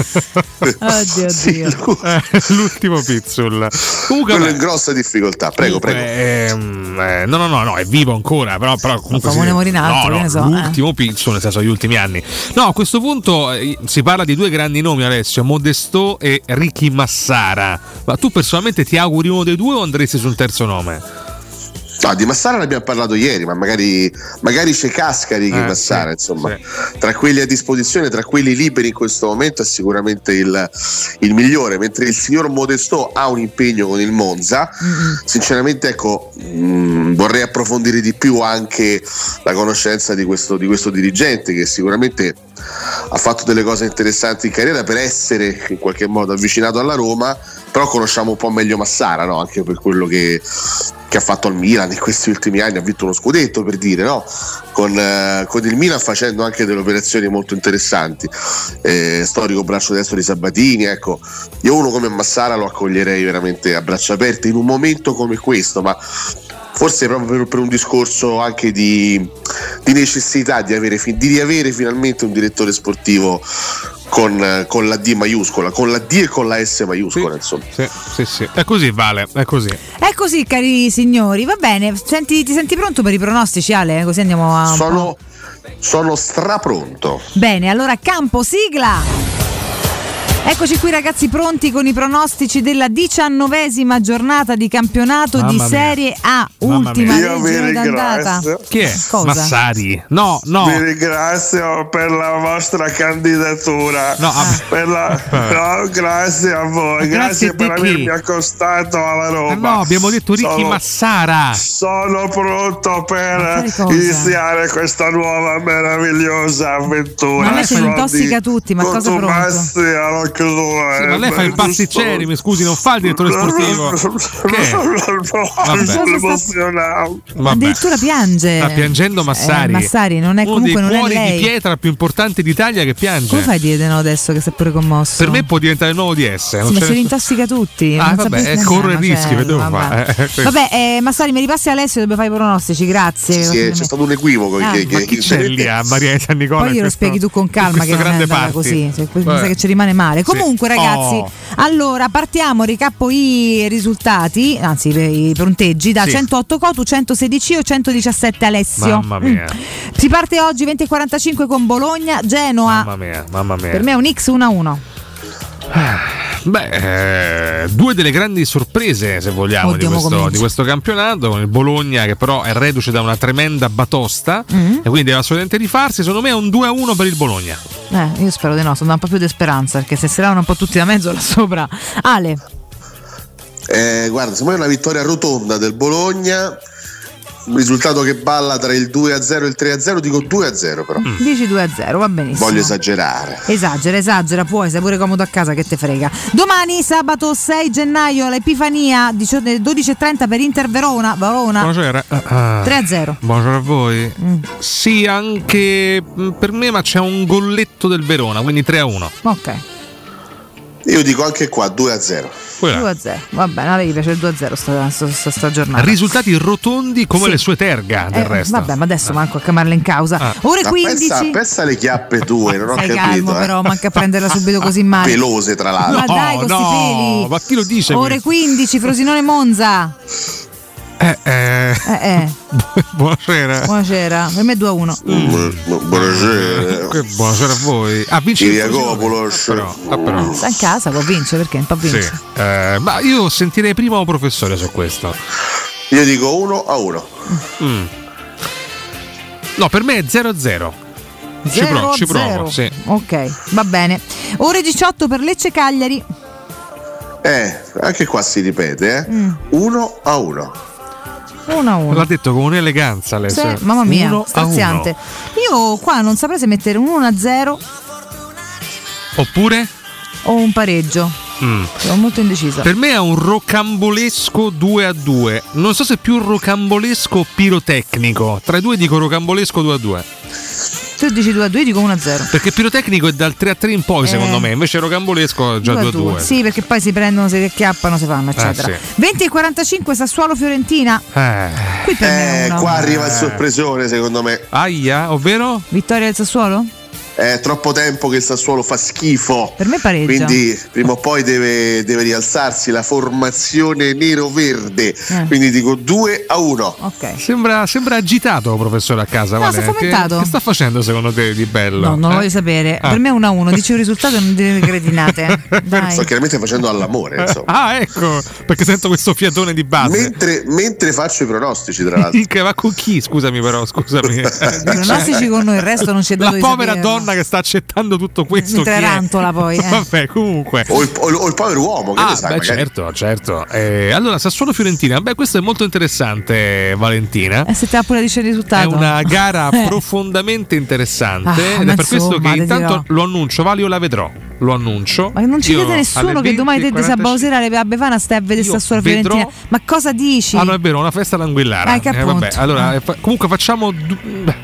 Oddio, oddio. Eh, L'ultimo Pizzul. Comunque, Quello in grossa difficoltà, prego, prego. ehm, eh, no, no, no, no, è vivo ancora, però, però comunque Morinaldo, no, che no, ne so, l'ultimo Pizzul, nel senso gli ultimi anni. No, a questo punto eh, si parla di due grandi nomi, Alessio, Modesto e Ricky Massara. Ma tu personalmente ti auguri uno dei due o andresti sul terzo nome? No, di Massara ne abbiamo parlato ieri, ma magari, magari c'è Cascari che Eh, Massara, sì, insomma, tra quelli a disposizione, tra quelli liberi in questo momento è sicuramente il, il migliore, mentre il signor Modesto ha un impegno con il Monza. Sinceramente, ecco, mh, vorrei approfondire di più anche la conoscenza di questo, di questo dirigente che sicuramente ha fatto delle cose interessanti in carriera per essere in qualche modo avvicinato alla Roma, però conosciamo un po' meglio Massara, no? anche per quello che, che ha fatto al Milan in questi ultimi anni, ha vinto uno scudetto per dire, no? con, eh, con il Milan facendo anche delle operazioni molto interessanti, Eh, storico braccio destro di Sabatini, ecco, io uno come Massara lo accoglierei veramente a braccia aperte in un momento come questo, ma forse proprio per, per un discorso anche di, di necessità di avere, di riavere finalmente un direttore sportivo con, con la D maiuscola, con la D e con la S maiuscola, insomma. Sì, sì, sì. È così, Vale, è così. È così, cari signori. Va bene, senti, ti senti pronto per i pronostici, Ale? Così andiamo a. Sono, sono strapronto. Bene, allora campo sigla. Eccoci qui ragazzi pronti con i pronostici della diciannovesima giornata di campionato Mamma di mia. Serie A, Mamma ultima mia. Io vi lezione d'andata. ringrazio. Chi è? Cosa? Massari. No, no. Vi ringrazio per la vostra candidatura. No, ah. Per la- no, grazie a voi, Grazie grazie, per te chi? avermi accostato alla Roma. Ah, no, abbiamo detto Ricky Sono- Massara. Sono pronto per iniziare questa nuova meravigliosa avventura. Ma Sono intossica di tutti, ma cosa pronto? Contumassi alla chiusura, Sì, ma eh, lei fa il giusto- pasticcere, mi scusi, non fa il direttore sportivo. Che? Vabbè. Sono emozionato. Vabbè. Addirittura piange. Sta piangendo Massari. Eh, Massari non è Uno comunque dei non è cuori lei. di pietra più importanti d'Italia che piange. Come fai a dire di no adesso che sei pure commosso? Per me può diventare il nuovo DS. Sì, ma se li nessun- intossica tutti. Ah, non vabbè, eh, rischio, cioè, vedevo vabbè. fa. Eh, Vabbè, eh, Massari, mi ripassi Alessio dove fai i pronostici, grazie. Sì, sì, c'è stato un equivoco. Ah, che, ma che- Chi c'è lì a Maria San Nicola? Poi glielo spieghi tu con calma che non è grande andata così. cioè, mi sa che ci rimane male. Sì. Comunque, ragazzi, Oh. allora partiamo, ricappo i risultati, anzi i punteggi da Sì. 108 Cotu, 116 io, 117 Alessio. Mamma mia. Mm. Si parte oggi 20.45 con Bologna, Genoa. Mamma mia, mamma mia. Per me è un X 1-1. Beh, eh, due delle grandi sorprese, se vogliamo, di, questo, di questo campionato, con il Bologna che però è reduce da una tremenda batosta Mm. e quindi deve assolutamente rifarsi. Secondo me è un 2-1 per il Bologna. Eh, io spero di no, sto dando un po' più di speranza perché se si lavano un po' tutti da mezzo là sopra. Ale, Eh, guarda, secondo me è una vittoria rotonda del Bologna. Un risultato che balla tra il 2-0 e il 3-0. Dico 2-0, però. Mm. dici 2-0, va benissimo. Voglio esagerare. Esagera, esagera, puoi, sei pure comodo a casa che te frega. Domani, sabato 6 gennaio, l'Epifania, 18 12.30 per Inter Verona. Verona. Buonasera. Ah, 3-0. Buonasera a voi. Mm. Sì, anche mm, per me, ma c'è un golletto del Verona, quindi 3-1. Ok, Io dico anche qua 2-0. Quella. 2-0. Va bene, a lei piace il 2-0 sta, sta, sta- sta giornata. Risultati rotondi come Sì. le sue terga, del Eh, resto. vabbè, ma adesso manco a chiamarla in causa. Ah. Ore Ma 15. pensa, pensa alle chiappe tue, non ho Stai capito. calmo, eh. però, manca a prenderla subito così male. Pelose, tra l'altro. Ma dai, sti peli. ma chi lo dice? Ore questo? 15, Frosinone Monza. Eh, eh, Eh, eh. buonasera. Buonasera, per me 2-1. Mm, Buonasera. Che buonasera a voi. Ah, vince Iriacopolos. Frosinone, però. Ah, però. Sta in casa, può vincere perché non può Sì. vincere. Eh, ma io sentirei prima un professore su questo. Io dico 1 a 1. Mm. No, per me è 0-0. Ci Zero provo, a ci provo, zero. sì. Ok, va bene. Ore 18 per Lecce Cagliari. Eh, anche qua si ripete, Mm. eh. 1 a 1. 1 a 1. L'ha detto con un'eleganza lei. Cioè, mamma mia, uno straziante. uno. Io qua non saprei se mettere un 1 a 0 Oppure? o un pareggio. Mm. Sono molto indecisa. Per me è un rocambolesco 2 a 2. Non so se è più rocambolesco o pirotecnico. Tra i due dico rocambolesco 2 a 2. Tu dici 2 a 2, io dico 1 a 0. Perché pirotecnico è dal 3 a 3 in poi, Eh. secondo me. Invece rocambolesco è già 2 a 2. Sì, perché poi si prendono, si acchiappano, si fanno, eccetera. Eh, sì. 20 e 45 Sassuolo Fiorentina. Eh. Qui per me Eh, uno. qua arriva il sorpresone, secondo me. Aia, ovvero? Vittoria del Sassuolo? È troppo tempo che il Sassuolo fa schifo. Per me pareggia. Quindi prima o poi deve, deve rialzarsi la formazione nero-verde. Eh. Quindi dico 2 a 1. Ok. Sembra, sembra agitato, professore, a casa. No, Vale. Che, fomentato. che sta facendo secondo te di bello? No, non lo Eh? voglio sapere. Ah. Per me è 1 a 1. Dici un risultato e non deve cretinate. Dai. Sto chiaramente facendo all'amore, insomma. Ah, ecco, perché sento questo fiatone di base. Mentre, mentre faccio i pronostici, tra l'altro. Che va con chi? Scusami, però, scusami. I pronostici con noi, il resto non c'è La dato di povera saperlo. Donna che sta accettando tutto questo. Mentre chi è? rantola poi, eh. Vabbè, comunque. O il, o il- o il povero uomo, che Ah, ne sai, beh, magari. certo, certo. Eh, allora, Sassuolo Fiorentina. Beh, questo è molto interessante, Valentina. Eh, se te la pure dice il È risultato. una gara Eh. profondamente interessante Ah, ed è per questo che te intanto dirò. lo annuncio, Vale, io la vedrò. Lo annuncio. Ma non ci Io crede nessuno che domani te di 20:45 sabato sera alle a Befana stai a vedere Sassuolo Fiorentina. Ma cosa dici? Ah, no, è vero, una festa all'anguillara. Eh, che Eh, vabbè, allora, Ah. eh, fa- comunque facciamo. du- beh,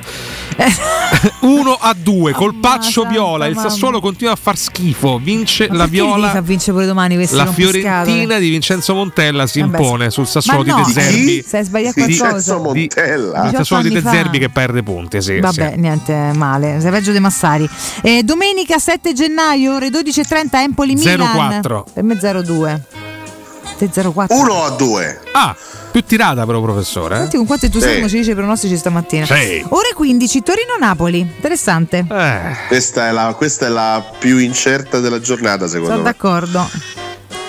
1 a 2, colpaccio santa, viola. Il mamma. Sassuolo continua a far schifo. Vince Ma la viola. fa vincere pure domani La? Fiorentina di Vincenzo Montella si Vabbè, impone sul Sassuolo no, di De Zerbi. Se hai sbagliato Di- qualcosa. di- Montella. Il 18 Sassuolo di De. Zerbi che perde punti, sì. Vabbè, sì. niente male, sei peggio dei Massari. Eh, domenica 7 gennaio, ore 12.30, Empoli Milan. 0-4. Per me 0-2. Te 0-4. 1 a 2. Ah, più tirata però, professore. Senti Eh? con quanto entusiasmo Sì. ci dice i pronostici stamattina. Sì. Ore 15, Torino-Napoli. Interessante. Eh. Questa è, la, questa è la più incerta della giornata, secondo Sono me. d'accordo.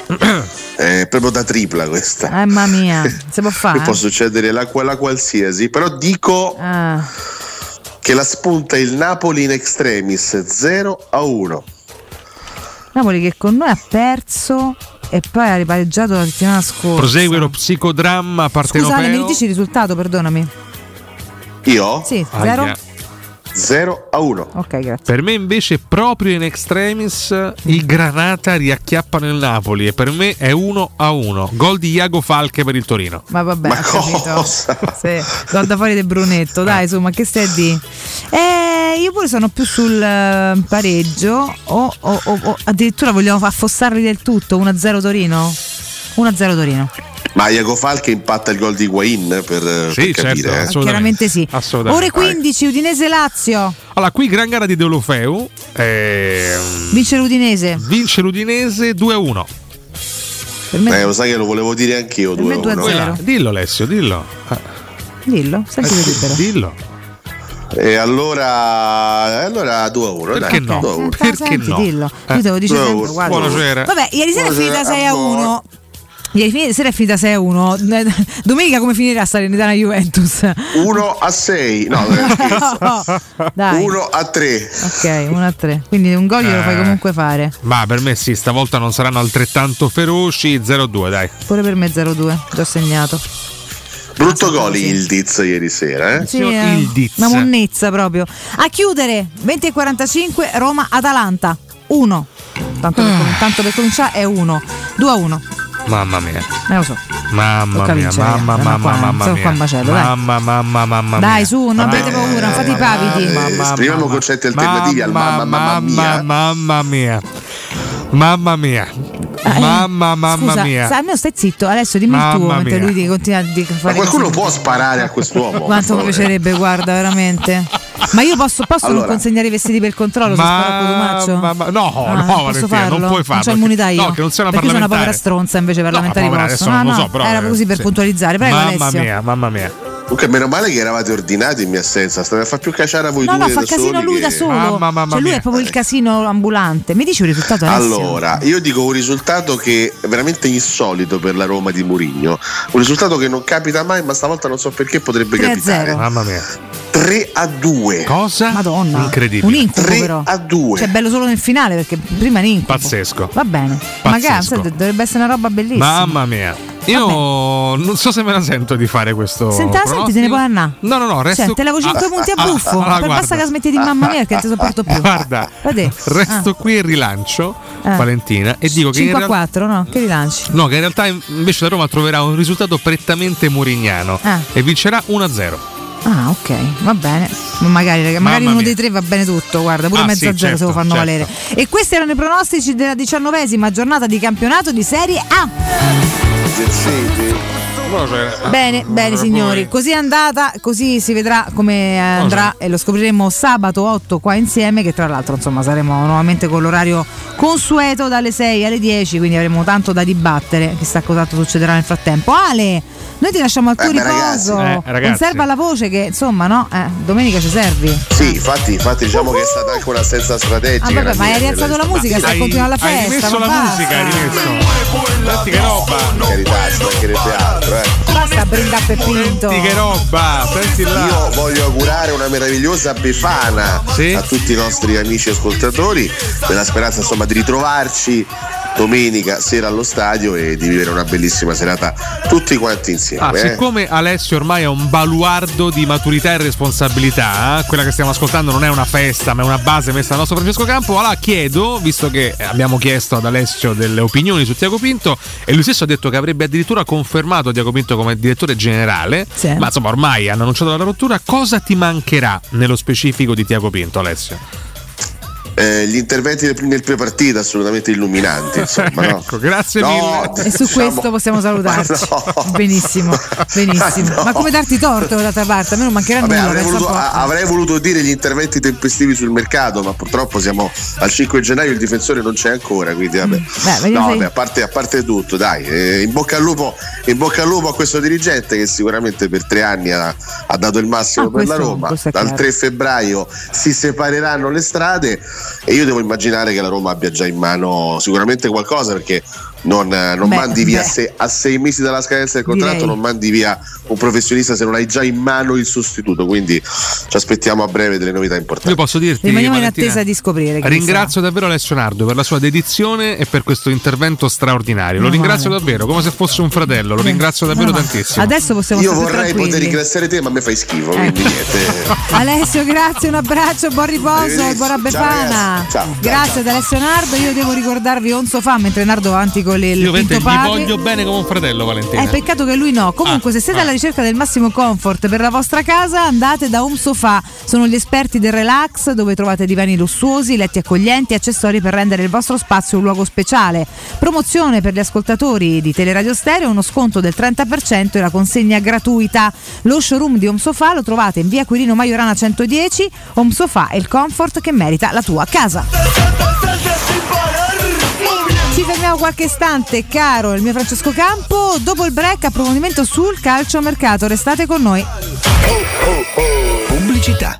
È proprio da tripla questa. Eh, mamma mia, si può fare. può succedere la, la qualsiasi, però dico Ah, che la spunta il Napoli in extremis 0 a 1. Napoli che con noi ha perso e poi ha ripareggiato la settimana scorsa. Prosegue lo psicodramma Scusa Ale, mi partenopeo. dici il risultato, perdonami. Io? Sì, Aia. 0. 0 a 1. Ok, grazie. Per me invece proprio in extremis i Granata riacchiappano il Napoli e per me è 1 a 1. Gol di Iago Falche per il Torino. Ma vabbè, Ma ho capito. cosa? Sì, gol da fuori del Brunetto, dai, insomma, che stai a di? Eh, io pure sono più sul eh, pareggio o, o- o- o addirittura vogliamo affossarli del tutto, 1-0 Torino? 1-0 Torino. Ma Iago Falche impatta il gol di Guain per, per Sì, capire. certo, eh. assolutamente. Chiaramente sì. Ore 15, Udinese Lazio. Allora, qui gran gara di Deulofeu. ehm, Vince l'Udinese. vince l'Udinese 2 a 1. Per me, Eh, lo sai che lo volevo dire anch'io Per me 2 a 1. 2-0. Dillo Alessio, dillo. Eh, dillo, senti eh, libero. dillo. E allora, allora 2 a 1. Perché dai, no? 2 a 1. Senta, Perché senti, no? dillo. Eh. Io te lo dico Buona- sempre, guarda. buonasera. Vabbè, ieri sera è finita Buonasera, 6 a 1. Ieri fine- sera è finita 6 a 1. Domenica come finirà Salernitana Juventus? 1 a 6. No, eh, scherzo. Dai. 1 a 3. Ok, 1 a 3. Quindi un gol glielo fai Eh. comunque fare. Ma per me sì, stavolta non saranno altrettanto feroci. 0-2, dai. Pure per me 0-2, già segnato. Brutto gol il Diz ieri sera, eh? Sì, eh, una monnezza proprio. A chiudere 20 e 45 Roma-Atalanta 1. Tanto, per, com- tanto per cominciare è 1. 2 a 1. Mamma mia. Eh, lo so. Mamma Tocca mia, vincere, mamma, ragazzi, mamma, qua- mamma mia. qua in macello, mamma, mamma, mamma Dai, mia. su, non abbiate paura, non fate i pavidi. Eh, esprimiamo concetti alternativi al mamma mamma mia. Mamma mia. Mamma mia. Mamma, mamma Eh, Scusa, mia. almeno stai zitto, adesso dimmi il tuo Mamma mentre mia. lui ti continua a di- Ma fare qualcuno così. può sparare a quest'uomo? Quanto mi piacerebbe, guarda, veramente. Ma io posso, posso non Allora. consegnare i vestiti per il controllo se sparo? Ma- ma- no, Ah, no, posso Valentina, farlo? non puoi farlo. Non c'ho immunità io. No, che non sei una perché sono una povera parlamentare. stronza, invece possono. adesso non No, lo no, so, però, era così per sì. puntualizzare. Prego, mamma Alessio. mia, mamma mia. Comunque, meno male che eravate ordinati in mia assenza. State a far più cacciare a voi No, due no, fa da casino lui che- da solo. Mamma, mamma cioè, lui mia. è proprio il casino ambulante. Mi dici un risultato, Alessio? Allora, io dico un risultato che è veramente insolito per la Roma di Murigno. Un risultato che non capita mai, ma stavolta non so perché potrebbe 3 a capitare. 0. Mamma mia. 3 a 2. Cosa? Madonna. Incredibile. Un incubo 3 però. a 2. Cioè, bello solo nel finale perché prima è un incubo. Pazzesco. Va bene. Magari Pazzesco. sai, dovrebbe essere una roba bellissima. Mamma mia. Io non so se me la sento di fare questo. Senta, senti, te ne puoi andare. No, no, no, resto. Cioè, te levo 5 Ah, punti a ah, buffo. ah, per guarda. basta che smetti di mamma mia perché non ti sopporto più. Guarda, Vedi? resto qui e rilancio Ah. Valentina e dico che in 5 a realtà 4, no? Che rilanci? No, che in realtà invece la Roma troverà un risultato prettamente murignano Ah. e vincerà 1-0. Ah, ok, va bene. Ma Magari, magari uno dei tre va bene tutto, guarda, pure Ah, mezzo a sì, zero se lo certo, fanno certo. valere. E questi erano i pronostici della diciannovesima giornata di campionato di Serie A. It's a dude. Bene, bene signori, così è andata, così si vedrà come eh, andrà e lo scopriremo sabato 8 qua insieme, che tra l'altro insomma saremo nuovamente con l'orario consueto dalle 6 alle 10, quindi avremo tanto da dibattere, chissà cos'altro succederà nel frattempo. Ale, noi ti lasciamo al tuo Eh, beh, ragazzi. riposo, Eh, conserva la voce che insomma no, eh, domenica ci servi. Sì, infatti, infatti diciamo che è stata anche un'assenza strategica. Ah, vabbè, la ma hai rialzato la musica, stai continuando la Hai festa. rimesso ma la basta. musica, hai rimesso. Senti che roba. Carità, ci mancherebbe altro, eh. Basta brindare per Pinto. Senti che roba, senti là. Io voglio augurare una meravigliosa Befana a tutti i nostri amici ascoltatori, nella speranza insomma di ritrovarci domenica sera allo stadio e di vivere una bellissima serata tutti quanti insieme. Ah, eh. siccome Alessio ormai è un baluardo di maturità e responsabilità, eh, quella che stiamo ascoltando non è una festa, ma è una base messa dal nostro Francesco Campo. Allora chiedo, visto che abbiamo chiesto ad Alessio delle opinioni su Tiago Pinto, e lui stesso ha detto che avrebbe addirittura confermato Tiago Pinto come direttore generale, Sì. ma insomma ormai hanno annunciato la rottura. Cosa ti mancherà nello specifico di Tiago Pinto, Alessio? Eh, gli interventi nel, nel pre-partita assolutamente illuminanti. Insomma, no? ecco, grazie No, mille. E su diciamo- questo possiamo salutarci. No. Benissimo, benissimo. No. Ma come darti torto d'altra parte? A me non mancherà Vabbè, nulla. avrei, voluto, avrei voluto dire gli interventi tempestivi sul mercato, ma purtroppo siamo al 5 gennaio, il difensore non c'è ancora, quindi vabbè. Mm. Beh, no, vabbè, a, parte, a parte tutto, dai, eh, in, bocca al lupo, in bocca al lupo a questo dirigente che sicuramente per tre anni ha, ha dato il massimo Ah, per la Roma. Dal chiaro. 3 febbraio si separeranno le strade e io devo immaginare che la Roma abbia già in mano sicuramente qualcosa perché non, eh, non Beh, mandi via se- a sei mesi dalla scadenza del contratto, Direi. non mandi via un professionista se non hai già in mano il sostituto. Quindi ci aspettiamo a breve delle novità importanti. Io posso dirti, Rimaniamo in Valentina, attesa di scoprire. Ringrazio davvero Alessio Nardo per la sua dedizione e per questo intervento straordinario. Lo Meno ringrazio male. davvero, come se fosse un fratello. Lo ringrazio davvero No, tantissimo. Adesso possiamo Io vorrei tranquilli. poter ringraziare te, ma a me fai schifo. Eh. Quindi niente. Alessio, grazie, un abbraccio, buon riposo e buona Ciao, Befana. ragazzi. Ciao. Grazie ad Alessio Nardo. Io devo ricordarvi on sofà mentre Nardo va avanti con le, il Io Pinto gli voglio bene come un fratello, Valentina. È peccato che lui no. Comunque, Ah, se siete ah. alla ricerca del massimo comfort per la vostra casa, andate da Home Sofa. Sono gli esperti del relax, dove trovate divani lussuosi, letti accoglienti e accessori per rendere il vostro spazio un luogo speciale. Promozione per gli ascoltatori di Teleradio Stereo, uno sconto del 30% e la consegna gratuita. Lo showroom di Home Sofa lo trovate in via Quirino Maiorana 110. Home Sofa è il comfort che merita la tua casa. Ci fermiamo qualche istante, caro il mio Francesco Campo. Dopo il break, approfondimento sul calciomercato. Restate con noi. Pubblicità.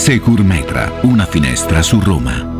Secur Metra, una finestra su Roma.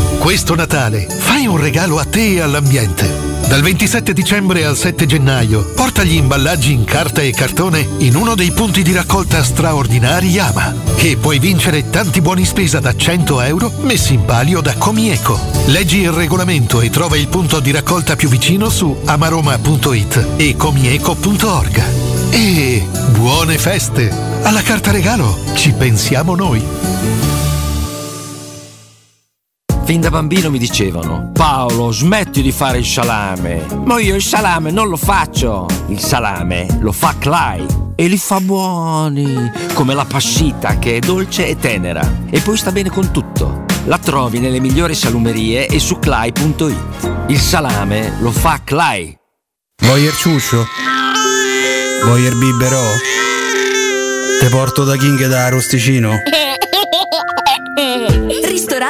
Questo Natale fai un regalo a te e all'ambiente. Dal 27 dicembre al 7 gennaio porta gli imballaggi in carta e cartone in uno dei punti di raccolta straordinari Yama e puoi vincere tanti buoni spesa da 100 euro messi in palio da Comieco. Leggi il regolamento e trova il punto di raccolta più vicino su amaroma.it e comieco.org. E buone feste! Alla carta regalo ci pensiamo noi! Fin da bambino mi dicevano: Paolo, smetti di fare il salame. Ma io il salame non lo faccio. Il salame lo fa Clay e li fa buoni, come la passita che è dolce e tenera e poi sta bene con tutto. La trovi nelle migliori salumerie e su clay.it. Il salame lo fa Clay. Vuoi il ciuscio? Vuoi il biberò? Te porto da King da Rosticino?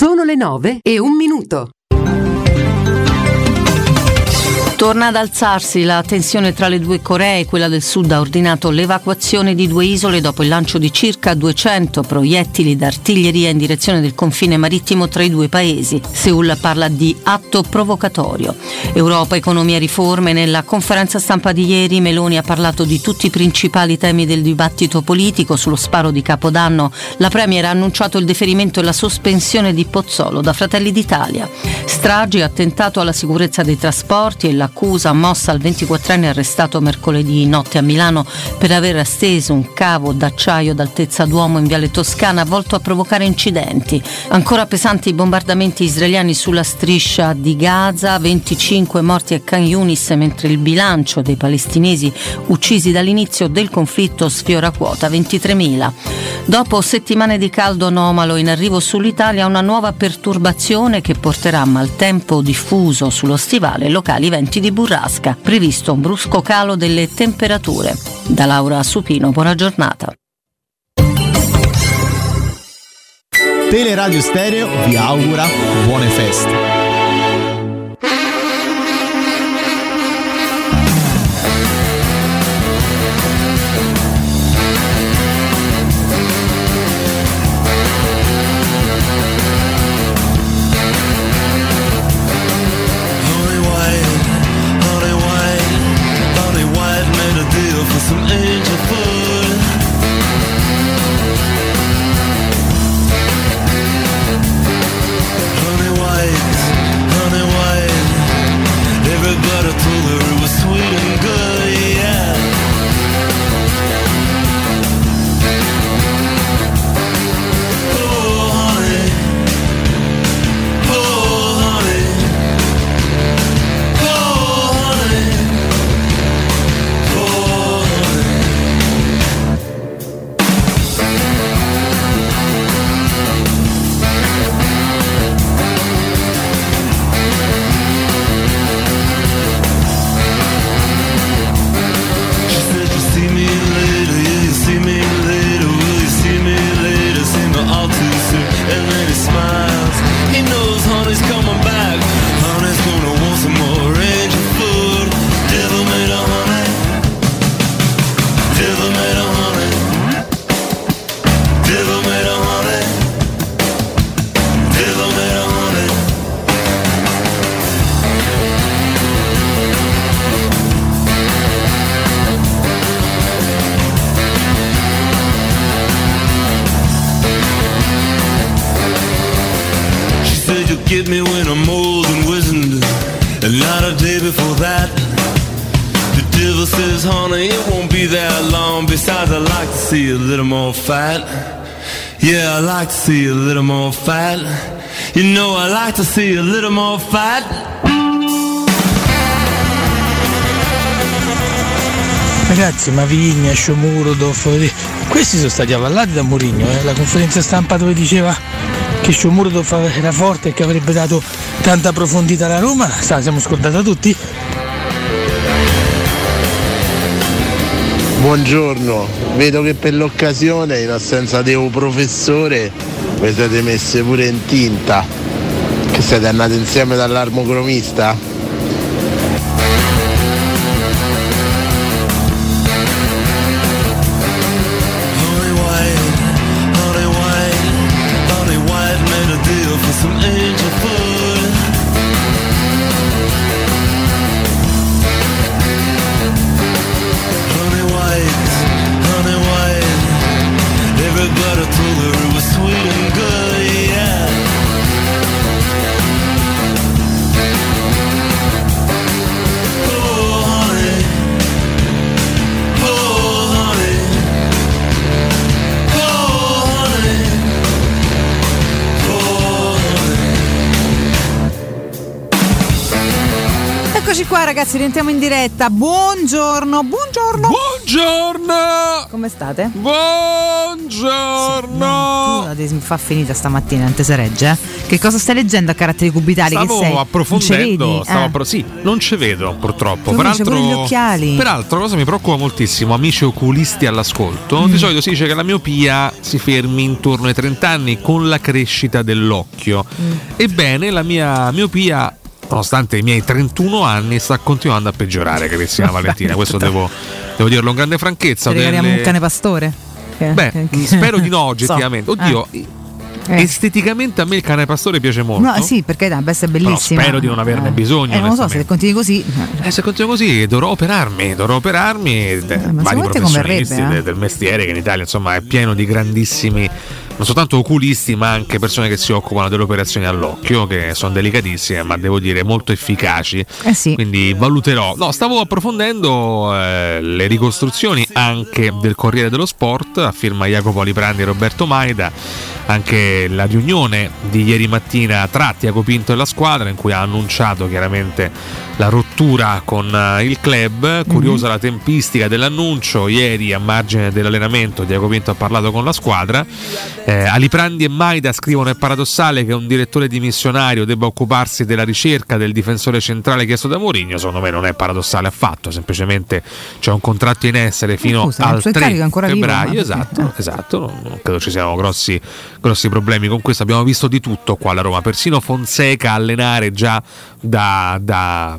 Sono le 9 e un minuto. Torna ad alzarsi la tensione tra le due Coree. Quella del Sud ha ordinato l'evacuazione di due isole dopo il lancio di circa 200 proiettili d'artiglieria in direzione del confine marittimo tra i due paesi. Seul parla di atto provocatorio. Europa, economia riforme. Nella conferenza stampa di ieri Meloni ha parlato di tutti i principali temi del dibattito politico. Sullo sparo di Capodanno la Premier ha annunciato il deferimento e la sospensione di Pozzolo da Fratelli d'Italia. Stragi, attentato alla sicurezza dei trasporti e l'accusa mossa al 24enne arrestato mercoledì notte a Milano per aver steso un cavo d'acciaio d'altezza d'uomo in Viale Toscana volto a provocare incidenti. Ancora pesanti i bombardamenti israeliani sulla striscia di Gaza, 25 morti a Khan Yunis mentre il bilancio dei palestinesi uccisi dall'inizio del conflitto sfiora quota 23.000. Dopo settimane di caldo anomalo in arrivo sull'Italia una nuova perturbazione che porterà maltempo diffuso sullo stivale locali venti di burrasca. Previsto un brusco calo delle temperature. Da Laura Supino, buona giornata. Teleradio Stereo vi augura buone feste. To see a little more fat. Ragazzi, ma Vigna, Shomurodov, questi sono stati avvallati da Mourinho, eh? la conferenza stampa dove diceva che Shomurodov era forte e che avrebbe dato tanta profondità alla Roma, sa, la siamo scordata tutti. Buongiorno, vedo che per l'occasione, in assenza di un professore, vi siete messe pure in tinta. Siete andati insieme dall'armocromista? Ragazzi, rientriamo in diretta. Buongiorno, buongiorno. Buongiorno. Come state? Buongiorno. La devi fa finita stamattina, non te si regge, eh? Che cosa stai leggendo a caratteri cubitali? che sei? Stavo Non ci approfondendo, vedi? stavo Eh. appro- sì, non ci vedo purtroppo. Tu Peraltro, gli occhiali. peraltro, cosa mi preoccupa moltissimo, amici oculisti all'ascolto, Mm. di solito si dice che la miopia si fermi intorno ai 30 anni con la crescita dell'occhio. Mm. Ebbene, la mia miopia nonostante i miei 31 anni, sta continuando a peggiorare, carissima Valentina. Questo devo, devo dirlo con grande franchezza. Regaliamo delle- un cane pastore? Che- Beh, che- spero di no, So. oggettivamente. Oddio, Eh. esteticamente a me il cane pastore piace molto. No, sì, perché dai, beh, è bellissimo. spero di non averne Eh. bisogno, Eh, non lo so, se continui così. Eh, se continuo così dovrò operarmi, dovrò operarmi. eh, vari secondo te professionisti converrebbe, eh? de- del mestiere che in Italia insomma è pieno di grandissimi, non soltanto oculisti, ma anche persone che si occupano delle operazioni all'occhio, che sono delicatissime, ma devo dire molto efficaci. Eh sì. Quindi valuterò. No, stavo approfondendo eh, le ricostruzioni anche del Corriere dello Sport, a firma Jacopo Liprandi e Roberto Maida, anche la riunione di ieri mattina tra Tiago Pinto e la squadra in cui ha annunciato chiaramente la rottura con eh, il club, curiosa la tempistica dell'annuncio, ieri a margine dell'allenamento Tiago Pinto ha parlato con la squadra, eh, Aliprandi e Maida scrivono è paradossale che un direttore dimissionario debba occuparsi della ricerca del difensore centrale chiesto da Mourinho, secondo me non è paradossale affatto, semplicemente c'è un contratto in essere fino Scusa, al suo 3 incarico è ancora vivo, febbraio, ma perché? esatto, esatto, non credo ci siano grossi, grossi problemi con questo, abbiamo visto di tutto qua alla Roma, persino Fonseca allenare già da, da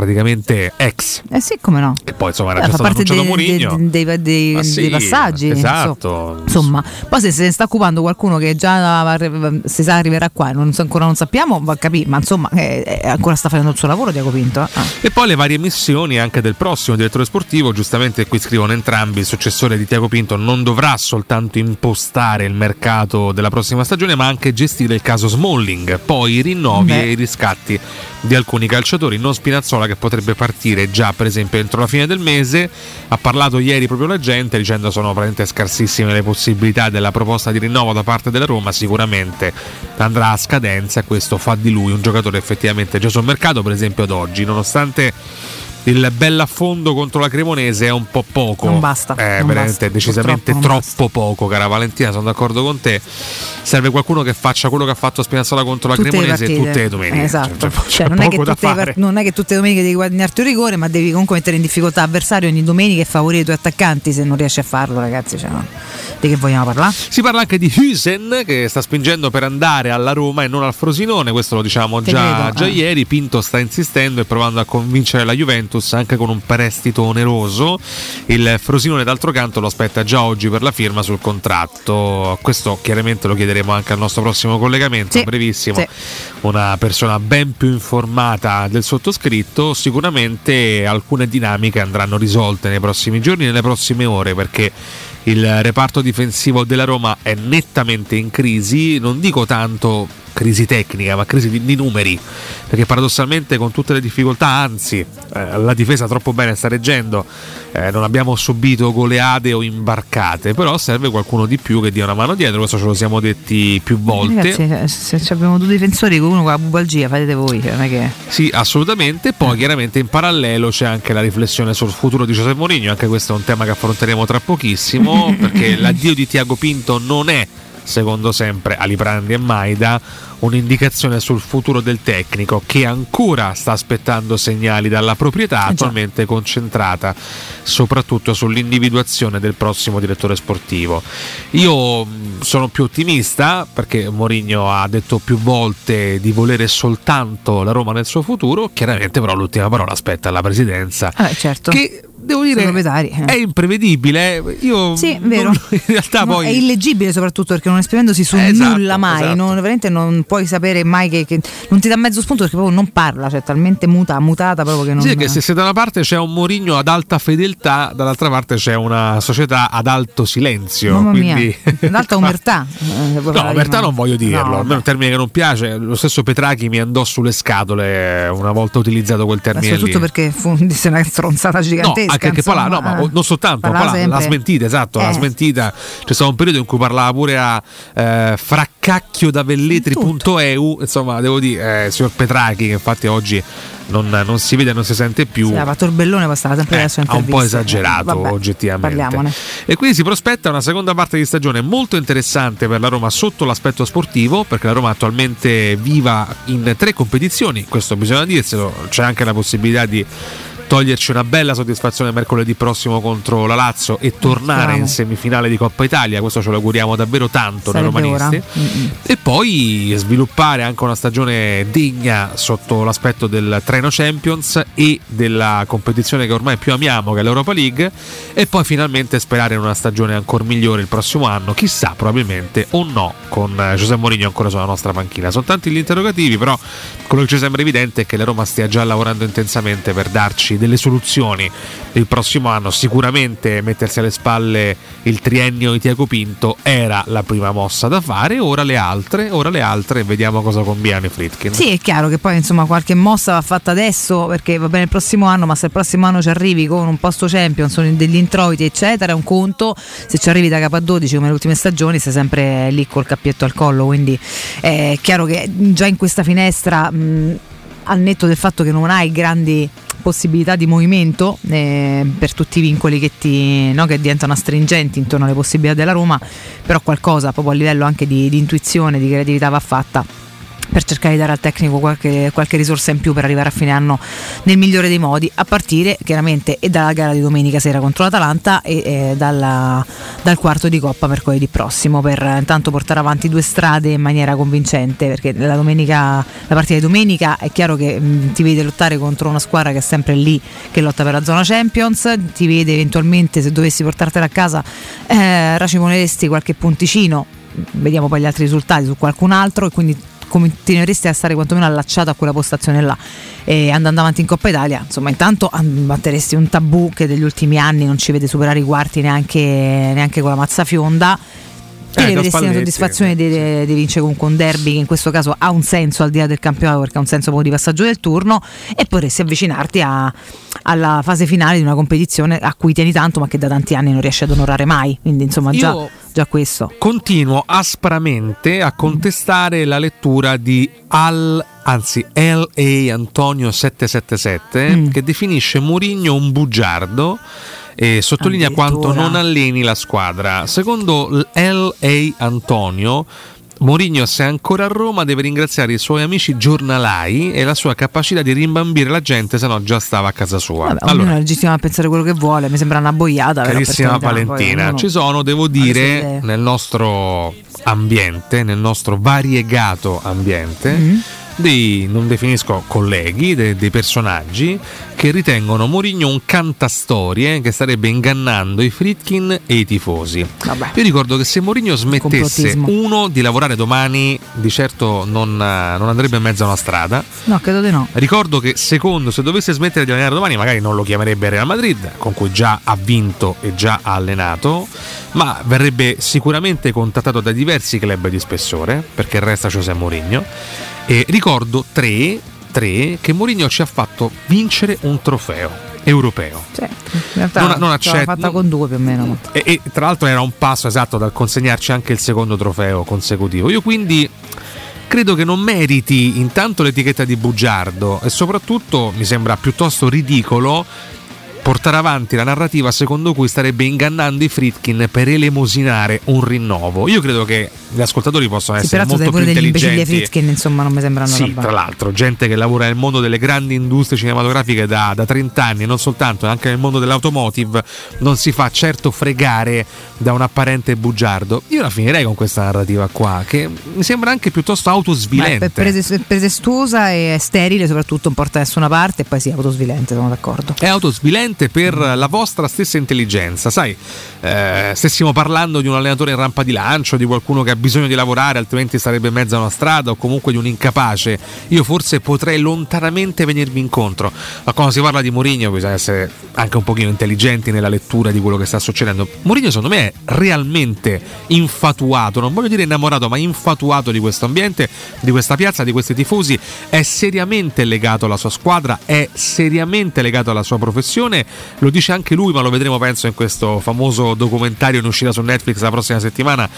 praticamente ex. Eh sì, come no. Che poi insomma era Eh, già stato parte annunciato dei, Mourinho. dei- dei- dei- Ma sì, dei passaggi. Esatto. Insomma, poi se se ne sta occupando qualcuno che già se sa arriverà qua, non so- ancora non sappiamo, va a capire, ma insomma, eh, eh, ancora sta facendo il suo lavoro Diaco Pinto. eh. Ah. E poi le varie missioni anche del prossimo direttore sportivo, giustamente qui scrivono entrambi, il successore di Tiago Pinto non dovrà soltanto impostare il mercato della prossima stagione, ma anche gestire il caso Smalling, poi i rinnovi Beh. e i riscatti di alcuni calciatori, non Spinazzola che potrebbe partire già per esempio entro la fine del mese, ha parlato ieri proprio la gente dicendo sono veramente scarsissime le possibilità della proposta di rinnovo da parte della Roma, sicuramente andrà a scadenza e questo fa di lui un giocatore effettivamente già sul mercato, per esempio ad oggi, nonostante il bell'affondo contro la Cremonese è un po' poco. Non basta, È non veramente basta, decisamente purtroppo non troppo poco, cara Valentina. Sono d'accordo con te. Serve qualcuno che faccia quello che ha fatto Spinazzola contro la Tutte le Cremonese partite. tutte le domeniche. Esatto. Cioè, Cioè, non, è le part- non è che tutte le domeniche devi guadagnarti un rigore, ma devi comunque mettere in difficoltà l'avversario ogni domenica e favorire i tuoi attaccanti. Se non riesci a farlo, ragazzi, cioè, no. di che vogliamo parlare? Si parla anche di Hüsen che sta spingendo per andare alla Roma e non al Frosinone, questo lo diciamo Te già, già eh. ieri. Pinto sta insistendo e provando a convincere la Juventus anche con un prestito oneroso. Il Frosinone, d'altro canto, lo aspetta già oggi per la firma sul contratto. Questo chiaramente lo chiederemo anche al nostro prossimo collegamento, Sì, brevissimo. sì. Una persona ben più informata del sottoscritto. Sicuramente alcune dinamiche andranno risolte nei prossimi giorni, nelle prossime ore, perché il reparto difensivo della Roma è nettamente in crisi, non dico tanto crisi tecnica, ma crisi di, di numeri, perché paradossalmente con tutte le difficoltà, anzi eh, la difesa troppo bene sta reggendo, eh, non abbiamo subito goleade o imbarcate, però serve qualcuno di più che dia una mano dietro, questo ce lo siamo detti più volte. Ragazzi, eh, se abbiamo due difensori, uno con la bubalgia, fate voi, cioè, non è che. Sì, assolutamente. Poi chiaramente in parallelo c'è anche la riflessione sul futuro di Giuseppe Mourinho, anche questo è un tema che affronteremo tra pochissimo, perché l'addio di Tiago Pinto non è, secondo sempre Aliprandi e Maida, un'indicazione sul futuro del tecnico che ancora sta aspettando segnali dalla proprietà, attualmente concentrata soprattutto sull'individuazione del prossimo direttore sportivo. Io mh, sono più ottimista perché Mourinho ha detto più volte di volere soltanto la Roma nel suo futuro, chiaramente però l'ultima parola aspetta alla presidenza. Vabbè, certo. Che devo dire Sono eh. è imprevedibile. Io Sì, vero. non- in realtà No, poi È illeggibile soprattutto perché non esprimendosi su Esatto, nulla mai, esatto. non, veramente non puoi sapere mai che, che- non ti dà mezzo spunto perché proprio non parla, cioè talmente muta, mutata proprio che non... Sì, che se, se da una parte c'è un Mourinho ad alta fedeltà, dall'altra parte c'è una società ad alto silenzio. Mamma quindi... mia, eh, se vuoi No, rima. non voglio dirlo, No, a me è un termine che non piace. Lo stesso Petrachi mi andò sulle scatole una volta utilizzato quel ma termine lì. soprattutto perché fu disse una stronzata No, gigantesca. Anche che Palà, no, ma eh. non soltanto, Palà, l'ha smentita, esatto, l'ha Eh. smentita. C'è stato un periodo in cui parlava pure a eh, fraccacchiodavelletri.eu, insomma, devo dire, eh, signor Petrachi, che infatti oggi non, non si vede non si sente più. Sì, ha fatto il bellone, ma stava sempre Eh, adesso ha un po' esagerato Vabbè, oggettivamente. Parliamone. E quindi si prospetta una seconda parte di stagione molto interessante per la Roma sotto l'aspetto sportivo, perché la Roma attualmente viva in tre competizioni, questo bisogna dirselo, c'è anche la possibilità di toglierci una bella soddisfazione mercoledì prossimo contro la Lazio e tornare Speriamo. in semifinale di Coppa Italia, questo ce lo auguriamo davvero tanto noi Sarebbe ora. romanisti. E poi sviluppare anche una stagione degna sotto l'aspetto del treno Champions e della competizione che ormai più amiamo, che è l'Europa League, e poi finalmente sperare in una stagione ancora migliore il prossimo anno, chissà probabilmente o no, con eh, Giuseppe Mourinho ancora sulla nostra panchina. Sono tanti gli interrogativi, però quello che ci sembra evidente è che la Roma stia già lavorando intensamente per darci delle soluzioni il prossimo anno. Sicuramente mettersi alle spalle il triennio di Tiago Pinto era la prima mossa da fare, ora le altre, ora le altre vediamo cosa combinano Fritkin. Sì, è chiaro che poi insomma qualche mossa va fatta adesso perché va bene il prossimo anno, ma se il prossimo anno ci arrivi con un posto Champions, degli introiti eccetera, è un conto, se ci arrivi da capo a 12 come le ultime stagioni sei sempre lì col cappietto al collo, quindi è chiaro che già in questa finestra, mh, al netto del fatto che non hai grandi possibilità di movimento eh, per tutti i vincoli che, ti, no, che diventano astringenti intorno alle possibilità della Roma, però qualcosa proprio a livello anche di, di intuizione, di creatività va fatta per cercare di dare al tecnico qualche, qualche risorsa in più per arrivare a fine anno nel migliore dei modi, a partire chiaramente e dalla gara di domenica sera contro l'Atalanta e, eh, dalla- dal quarto di Coppa mercoledì prossimo per intanto portare avanti due strade in maniera convincente perché la, domenica, la partita di domenica è chiaro che mh, ti vede lottare contro una squadra che è sempre lì che lotta per la zona Champions, ti vede eventualmente se dovessi portartela a casa eh, raciconeresti qualche punticino vediamo poi gli altri risultati su qualcun altro e quindi continueresti a stare quantomeno allacciato a quella postazione là. E andando avanti in Coppa Italia insomma intanto batteresti un tabù che degli ultimi anni non ci vede superare i quarti neanche, neanche con la mazza fionda. Eh, e da vedresti la soddisfazione di, di vincere comunque un derby che in questo caso ha un senso al di là del campionato perché ha un senso proprio di passaggio del turno e potresti avvicinarti a- alla fase finale di una competizione a cui tieni tanto ma che da tanti anni non riesci ad onorare mai. Quindi insomma già, Io- già questo Continuo aspramente a contestare la lettura di Al, anzi L.A. Antonio 777 Mm. che definisce Mourinho un bugiardo e sottolinea quanto non alleni la squadra. Secondo L.A. Antonio Mourinho, se è ancora a Roma, deve ringraziare i suoi amici giornalai e la sua capacità di rimbambire la gente, se no già stava a casa sua. Vabbè, allora, è legittimo a pensare quello che vuole, mi sembra una boiata. Carissima poi Valentina, ci sono, devo dire, nel nostro ambiente, nel nostro variegato ambiente, Mm. Dei, non definisco colleghi, de- dei personaggi che ritengono Mourinho un cantastorie che starebbe ingannando i Fritkin e i tifosi. Io ricordo che se Mourinho smettesse uno di lavorare domani, di certo non, non andrebbe in mezzo a una strada. No, credo di no. Ricordo che secondo, se dovesse smettere di allenare domani, magari non lo chiamerebbe Real Madrid, con cui già ha vinto e già ha allenato, ma verrebbe sicuramente contattato da diversi club di spessore, perché resta José Mourinho. E ricordo tre, tre che Mourinho ci ha fatto vincere un trofeo europeo. Cioè, in realtà Non- non l'ha fatta con due più o meno. E, e tra l'altro era un passo esatto dal consegnarci anche il secondo trofeo consecutivo. Io quindi credo che non meriti intanto l'etichetta di bugiardo e soprattutto mi sembra piuttosto ridicolo portare avanti la narrativa secondo cui starebbe ingannando i Fritkin per elemosinare un rinnovo. Io credo che gli ascoltatori possano Sì, essere molto pure più degli imbecilli intelligenti. Fritkin, insomma, non mi sembrano Sì, roba. tra l'altro, gente che lavora nel mondo delle grandi industrie cinematografiche da, da 30 anni, non soltanto, anche nel mondo dell'automotive, non si fa certo fregare da un apparente bugiardo. Io la finirei con questa narrativa qua, che mi sembra anche piuttosto è autosvilente. pre- prese- pretestuosa e sterile, soprattutto non porta da nessuna parte e poi sì, autosvilente, sono d'accordo. È autosvilente per la vostra stessa intelligenza. Sai, eh, stessimo parlando di un allenatore in rampa di lancio, di qualcuno che ha bisogno di lavorare, altrimenti sarebbe in mezzo a una strada, o comunque di un incapace. Io forse potrei lontanamente venirvi incontro. Ma quando si parla di Mourinho bisogna essere anche un pochino intelligenti nella lettura di quello che sta succedendo. Mourinho, secondo me, è realmente infatuato, non voglio dire innamorato, ma infatuato di questo ambiente, di questa piazza, di questi tifosi. È seriamente legato alla sua squadra, è seriamente legato alla sua professione lo dice anche lui, ma lo vedremo penso in questo famoso documentario in uscita su Netflix la prossima settimana.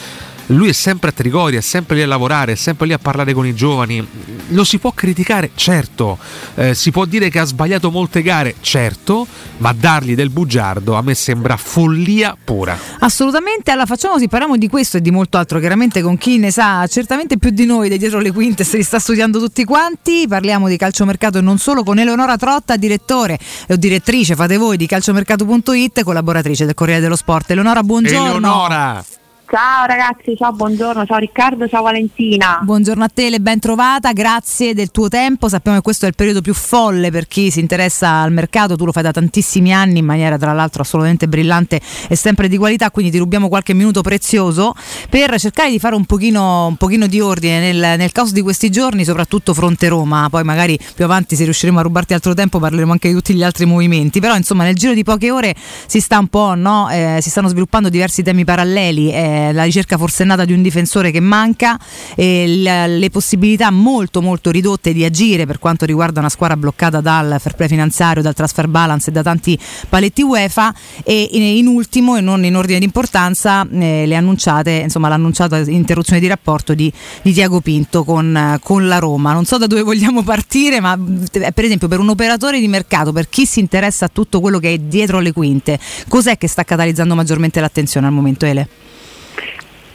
Lui è sempre a Trigoria, è sempre lì a lavorare, è sempre lì a parlare con i giovani. Lo si può criticare, certo. Eh, si può dire che ha sbagliato molte gare, certo. Ma dargli del bugiardo a me sembra follia pura. Assolutamente, allora facciamo così, parliamo di questo e di molto altro, chiaramente con chi ne sa certamente più di noi, dei dietro le quinte, se li sta studiando tutti quanti, parliamo di calciomercato e non solo con Eleonora Trotta, direttore o direttrice, fate voi, di calciomercato.it, collaboratrice del Corriere dello Sport. Eleonora, buongiorno. Eleonora! Ciao ragazzi, ciao buongiorno, ciao Riccardo, ciao Valentina. Buongiorno a te, le ben trovata, grazie del tuo tempo. Sappiamo che questo è il periodo più folle per chi si interessa al mercato, tu lo fai da tantissimi anni in maniera tra l'altro assolutamente brillante e sempre di qualità, quindi ti rubiamo qualche minuto prezioso per cercare di fare un pochino, un pochino di ordine nel, nel caos di questi giorni, soprattutto fronte Roma. Poi magari più avanti se riusciremo a rubarti altro tempo parleremo anche di tutti gli altri movimenti, però insomma nel giro di poche ore si sta un po', no? eh, si stanno sviluppando diversi temi paralleli. Eh, la ricerca forsennata di un difensore che manca, e l- le possibilità molto molto ridotte di agire per quanto riguarda una squadra bloccata dal fair play finanziario, dal transfer balance e da tanti paletti UEFA e in, in ultimo e non in ordine di importanza eh, le annunciate, insomma l'annunciata interruzione di rapporto di, di Tiago Pinto con, con la Roma. Non so da dove vogliamo partire, ma eh, per esempio per un operatore di mercato, per chi si interessa a tutto quello che è dietro le quinte, cos'è che sta catalizzando maggiormente l'attenzione al momento Ele?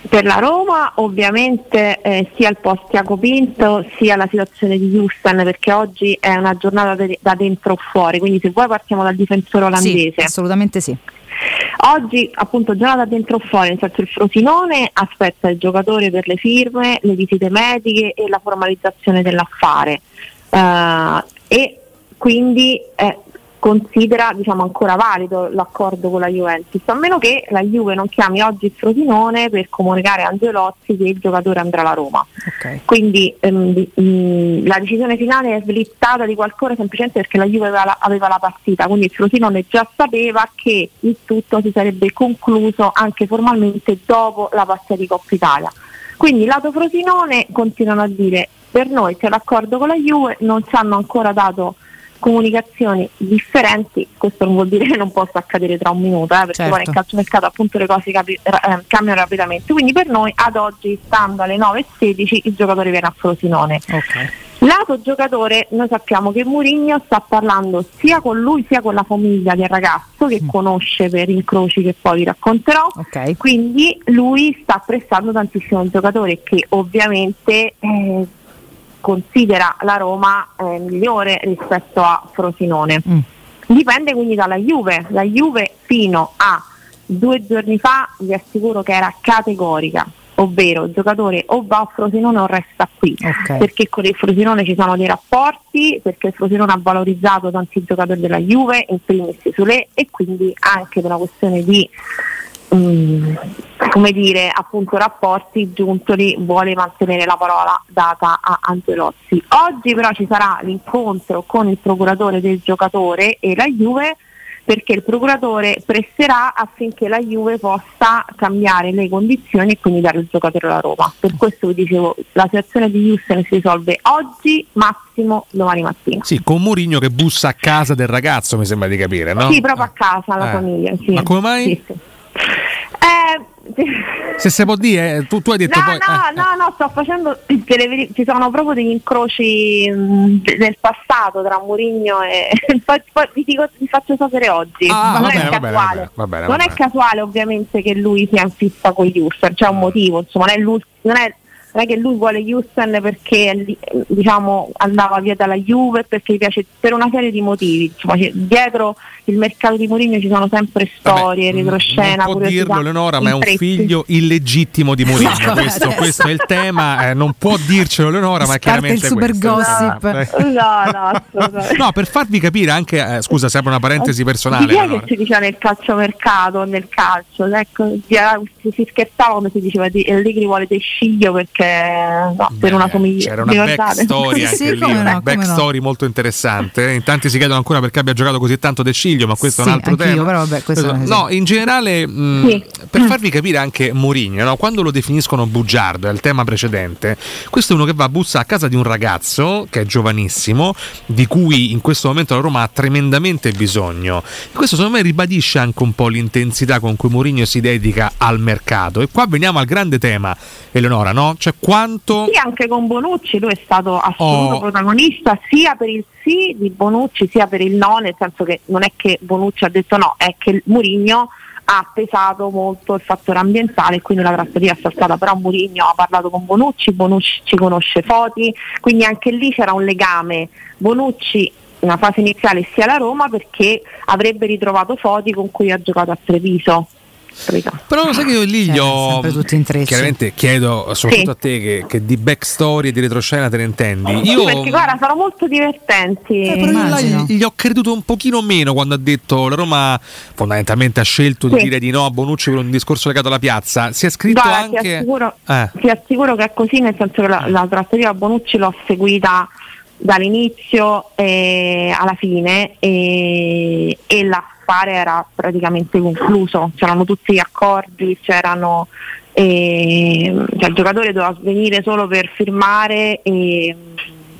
Per la Roma ovviamente eh, sia il post Tiago Pinto sia la situazione di Houston perché oggi è una giornata de- da dentro o fuori, quindi se vuoi partiamo dal difensore olandese. Sì, assolutamente sì. Oggi appunto giornata dentro o fuori, nel senso il Frosinone aspetta il giocatore per le firme, le visite mediche e la formalizzazione dell'affare Eh, e quindi eh, considera diciamo, ancora valido l'accordo con la Juventus, a meno che la Juve non chiami oggi il Frosinone per comunicare a Angelozzi che il giocatore andrà alla Roma. Quindi ehm, mh, la decisione finale è slittata di qualcosa semplicemente perché la Juve aveva la, aveva la partita, quindi il Frosinone già sapeva che il tutto si sarebbe concluso anche formalmente dopo la partita di Coppa Italia. Quindi lato Frosinone continuano a dire per noi c'è l'accordo con la Juve, non ci hanno ancora dato comunicazioni differenti, questo non vuol dire che non possa accadere tra un minuto, eh, perché Certo. poi nel calciomercato appunto le cose capi- eh, cambiano rapidamente. Quindi per noi ad oggi, stando alle 9.16, il giocatore viene a Frosinone. Lato giocatore, noi sappiamo che Mourinho sta parlando sia con lui sia con la famiglia del ragazzo che conosce per incroci che poi vi racconterò. Quindi lui sta prestando tantissimo il giocatore che ovviamente eh, considera la Roma eh, migliore rispetto a Frosinone. Dipende quindi dalla Juve. La Juve fino a due giorni fa vi assicuro che era categorica, ovvero il giocatore o va a Frosinone o resta qui, perché con il Frosinone ci sono dei rapporti, perché il Frosinone ha valorizzato tanti giocatori della Juve, in primis Sule, e quindi anche per una questione di mm, come dire, appunto rapporti, Giuntoli vuole mantenere la parola data a Angelozzi. Oggi però ci sarà l'incontro con il procuratore del giocatore e la Juve perché il procuratore presserà affinché la Juve possa cambiare le condizioni e quindi dare il giocatore alla Roma. Per questo vi dicevo, la situazione di Houston si risolve oggi, massimo domani mattina. Sì, con Mourinho che bussa a casa del ragazzo, mi sembra di capire, no? Sì, proprio a casa, alla Eh. famiglia. Sì. Ma come mai? Sì, sì. Eh, Se si può dire, eh, tu, tu hai detto no, poi... no, no, no, sto facendo ci sono proprio degli incroci de- del passato tra Mourinho e poi, poi vi, dico, vi faccio sapere oggi. Ah, non è bene, va bene, va casuale. bene, va bene, non va è bene. casuale ovviamente che lui sia in fissa con Houston, c'è un motivo, insomma, non è, non è- non è che lui vuole Houston perché diciamo, andava via dalla Juve, perché gli piace per una serie di motivi. Insomma, dietro il mercato di Mourinho ci sono sempre storie, retroscena, non può dirlo Leonora, ma è un figlio illegittimo di Mourinho. Questo, questo è il tema. eh, non può dircelo Leonora, ma è Parte il chiaramente super questo. gossip. Eh. No, no. No, per farvi capire anche, eh, scusa, serve una parentesi personale. Di chi è che si diceva nel calciomercato, nel calcio? Ecco, si, scherzava quando si diceva di Allegri vuole De Sciglio perché no, per una somiglianza. C'era una backstory anche lì, una backstory molto interessante. In tanti si chiedono ancora perché abbia giocato così tanto De Ciglio, ma questo Sì, è un altro tema. però vabbè, no, in generale, mh, Sì. per farvi capire anche Mourinho, no? quando lo definiscono bugiardo, è il tema precedente, questo è uno che va a bussare a casa di un ragazzo che è giovanissimo, di cui in questo momento la Roma ha tremendamente bisogno. Questo secondo me ribadisce anche un po' l'intensità con cui Mourinho si dedica al mercato. E qua veniamo al grande tema, Eleonora, no? Cioè quanto... Sì, anche con Bonucci lui è stato assoluto Oh. protagonista sia per il sì di Bonucci sia per il no, nel senso che non è che Bonucci ha detto no, è che Mourinho ha pesato molto il fattore ambientale e quindi la trattativa è saltata, però Mourinho ha parlato con Bonucci, Bonucci ci conosce Foti, quindi anche lì c'era un legame. Bonucci una fase iniziale sia alla Roma perché avrebbe ritrovato Foti con cui ha giocato a Treviso. Però sai che io lì gli ho. tutti intrecci. Chiaramente chiedo soprattutto Sì. a te che, che di backstory e di retroscena te ne intendi. Sì, Io. perché guarda, sono molto divertenti. Eh, però io gli, gli ho creduto un pochino meno quando ha detto la Roma fondamentalmente ha scelto di Sì. dire di no a Bonucci per un discorso legato alla piazza. Si è scritto Guarda, ti anche. assicuro, Eh. ti assicuro che è così, nel senso che la, la trattativa Bonucci l'ho seguita dall'inizio eh, alla fine e, e l'affare era praticamente concluso, c'erano tutti gli accordi, c'erano eh, cioè il giocatore doveva venire solo per firmare e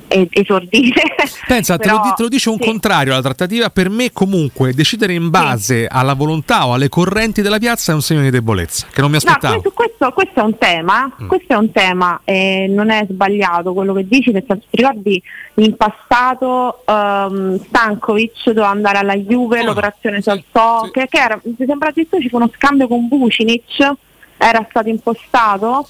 esordire. Pensa, te, lo, Però- te lo dice un sì. contrario alla trattativa. Per me, comunque, decidere in base alla volontà o alle correnti della piazza è un segno di debolezza che non mi No, aspettavo. questo, questo- questo è un tema, Mm. questo è un tema e non è sbagliato quello che dici, nel senso ti ricordi in passato um, Stankovic doveva andare alla Juve, l'operazione Salsò, che, che era, mi sembra addirittura ci fu uno scambio con Vucinic, era stato impostato.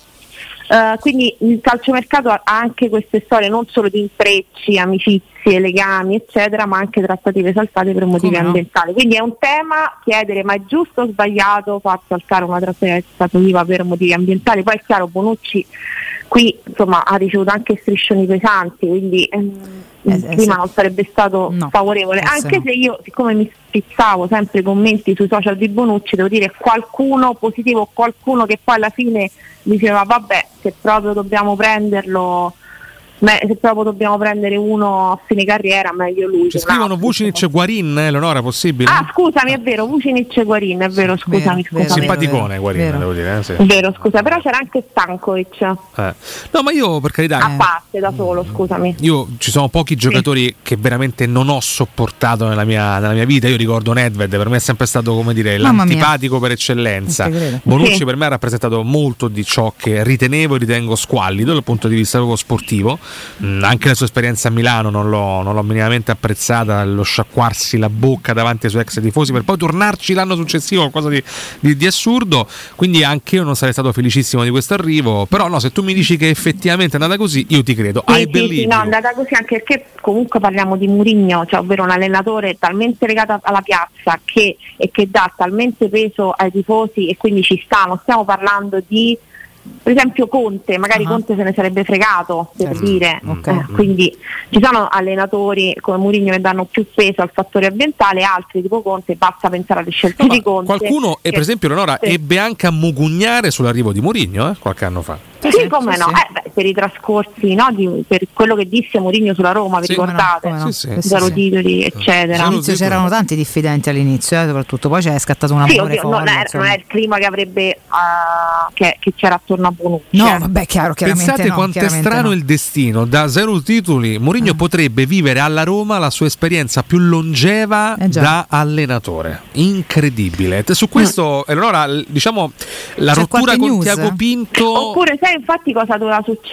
Eh, quindi il calciomercato ha anche queste storie non solo di intrecci, amicizie, legami, eccetera, ma anche trattative saltate per motivi Come no? ambientali. Quindi è un tema chiedere ma è giusto o sbagliato far saltare una trattativa per motivi ambientali. Poi è chiaro, Bonucci qui insomma, ha ricevuto anche striscioni pesanti, quindi ehm, eh, clima sì. non sarebbe stato favorevole. Forse Anche no. se io, siccome mi spizzavo sempre i commenti sui social di Bonucci, devo dire qualcuno positivo, qualcuno che poi alla fine diceva vabbè, se proprio dobbiamo prenderlo, me- se proprio dobbiamo prendere uno a fine carriera, meglio lui. Ci scrivono. Vucinic e Guarin, eh, Eleonora, possibile? Ah, scusami, è vero, Vucinic e Guarin, è vero, scusami, scusami. Simpaticone Guarin, devo dire. eh, sì. È vero, scusa, però c'era anche Stankovic, Eh. No, ma io per carità. a parte da solo, scusami. Io ci sono pochi giocatori che veramente non ho sopportato nella mia, nella mia vita. Io ricordo Nedved, per me è sempre stato come dire Mamma mia. l'antipatico per eccellenza. Bonucci Sì. per me ha rappresentato molto di ciò che ritenevo e ritengo squallido dal punto di vista proprio sportivo. Mm, anche la sua esperienza a Milano non l'ho, non l'ho minimamente apprezzata, lo sciacquarsi la bocca davanti ai suoi ex tifosi per poi tornarci l'anno successivo, qualcosa di, di- di assurdo. Quindi anche io non sarei stato felicissimo di questo arrivo. Però no, se tu mi dici che effettivamente è andata così, io ti credo. Sì, I sì, no, è andata così anche perché comunque parliamo di Murigno, cioè ovvero un allenatore talmente legato alla piazza che, e che dà talmente peso ai tifosi e quindi ci sta, non stiamo parlando di per esempio Conte, magari Ah. Conte se ne sarebbe fregato per Certo. dire, Ok. Eh, quindi ci sono allenatori come Murigno che danno più peso al fattore ambientale, altri tipo Conte, basta pensare alle scelte No, di Conte. Qualcuno, e che- per esempio Leonora, sì. ebbe anche a mugugnare sull'arrivo di Mourinho eh, qualche anno fa. Sì, come no, Eh, beh, per i trascorsi, no, di- per quello che disse Mourinho sulla Roma, vi Sì, no, ricordate? come no. Sì, sì. Zero titoli, eccetera. All'inizio c'erano tanti diffidenti all'inizio, eh, soprattutto poi c'è scattato un Sì, non, è, non è il clima che avrebbe ah, che, che c'era attorno a Bonucci. No, eh. vabbè, chiaro, chiaramente Pensate no, quanto è strano no. il destino. Da zero titoli, Mourinho potrebbe vivere alla Roma la sua esperienza più longeva Eh da allenatore. Incredibile. Su questo, Eleonora, l- diciamo la C'è rottura con news? Tiago Pinto. Oppure sai infatti cosa doveva succedere,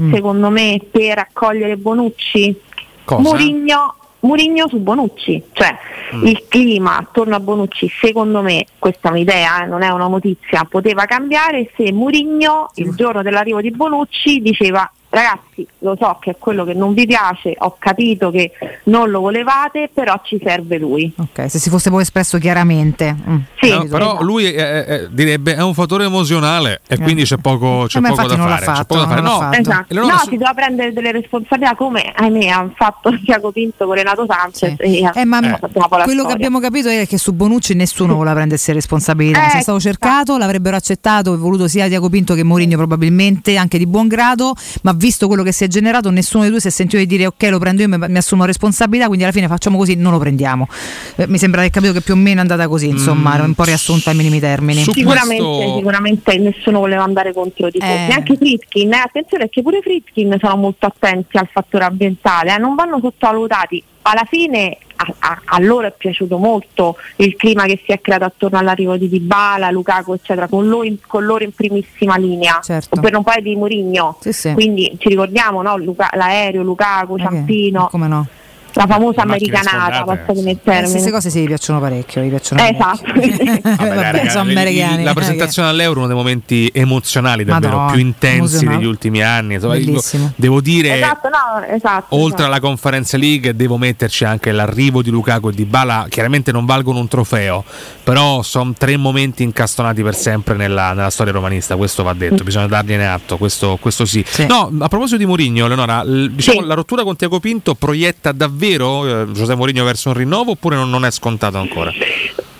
Mm. secondo me, per accogliere Bonucci? Cosa? Murigno, Murigno su Bonucci, cioè Mm. il clima attorno a Bonucci, secondo me, questa è un'idea, eh, non è una notizia, poteva cambiare se Murigno il giorno dell'arrivo di Bonucci diceva ragazzi lo so che è quello che non vi piace, ho capito che non lo volevate, però ci serve lui. Ok, se si fosse poi espresso chiaramente. Mm. Sì, No, però lui eh, eh, direbbe è un fattore emozionale e quindi c'è poco, c'è Eh, poco da fare. c'è fatto, poco da fare. No. Esatto. No, si doveva prendere delle responsabilità come ahimè ha fatto Tiago Pinto con Renato Sanchez. E, Eh, ma la quello che storia. abbiamo capito è che su Bonucci nessuno voleva prendersi responsabilità. Eh, Se è stato cercato, l'avrebbero accettato e voluto sia Tiago Pinto che Mourinho probabilmente, anche di buon grado, ma visto quello che si è generato, nessuno dei due si è sentito di dire ok lo prendo io, mi, mi assumo responsabilità, quindi alla fine facciamo così, non lo prendiamo. Eh, mi sembra di aver capito che più o meno è andata così, insomma, era un po' riassunta ai minimi termini. Sicuramente, sicuramente nessuno voleva andare contro di Eh. Neanche Fritkin, eh, attenzione perché pure Fritkin sono molto attenti al fattore ambientale, eh, non vanno sottovalutati. Alla fine a, a- a loro è piaciuto molto il clima che si è creato attorno all'arrivo di Dybala, Lukaku eccetera, con loro in, con loro in primissima linea, Certo. per non parlare di Mourinho. sì. Quindi ci ricordiamo no? Luca- l'aereo, Lukaku, Ciampino, Come no? La famosa Le americanata, passatemi il Eh, termine. queste cose sì, gli piacciono parecchio, gli piacciono Eh, esatto. Vabbè, dai, raga, americani. La presentazione all'Euro è uno dei momenti emozionali davvero Madonna, più intensi degli ultimi anni. Bellissimo. Devo dire. Esatto, no, esatto. Oltre esatto. alla Conference League devo metterci anche l'arrivo di Lukaku e di Bala, chiaramente non valgono un trofeo, però sono tre momenti incastonati per sempre nella, nella storia romanista, questo va detto, bisogna dargliene atto, questo, questo sì. No, a proposito di Mourinho, Leonora, l- diciamo, la rottura con Tiago Pinto proietta davvero eh, Giuseppe Mourinho verso un rinnovo oppure non, non è scontato ancora?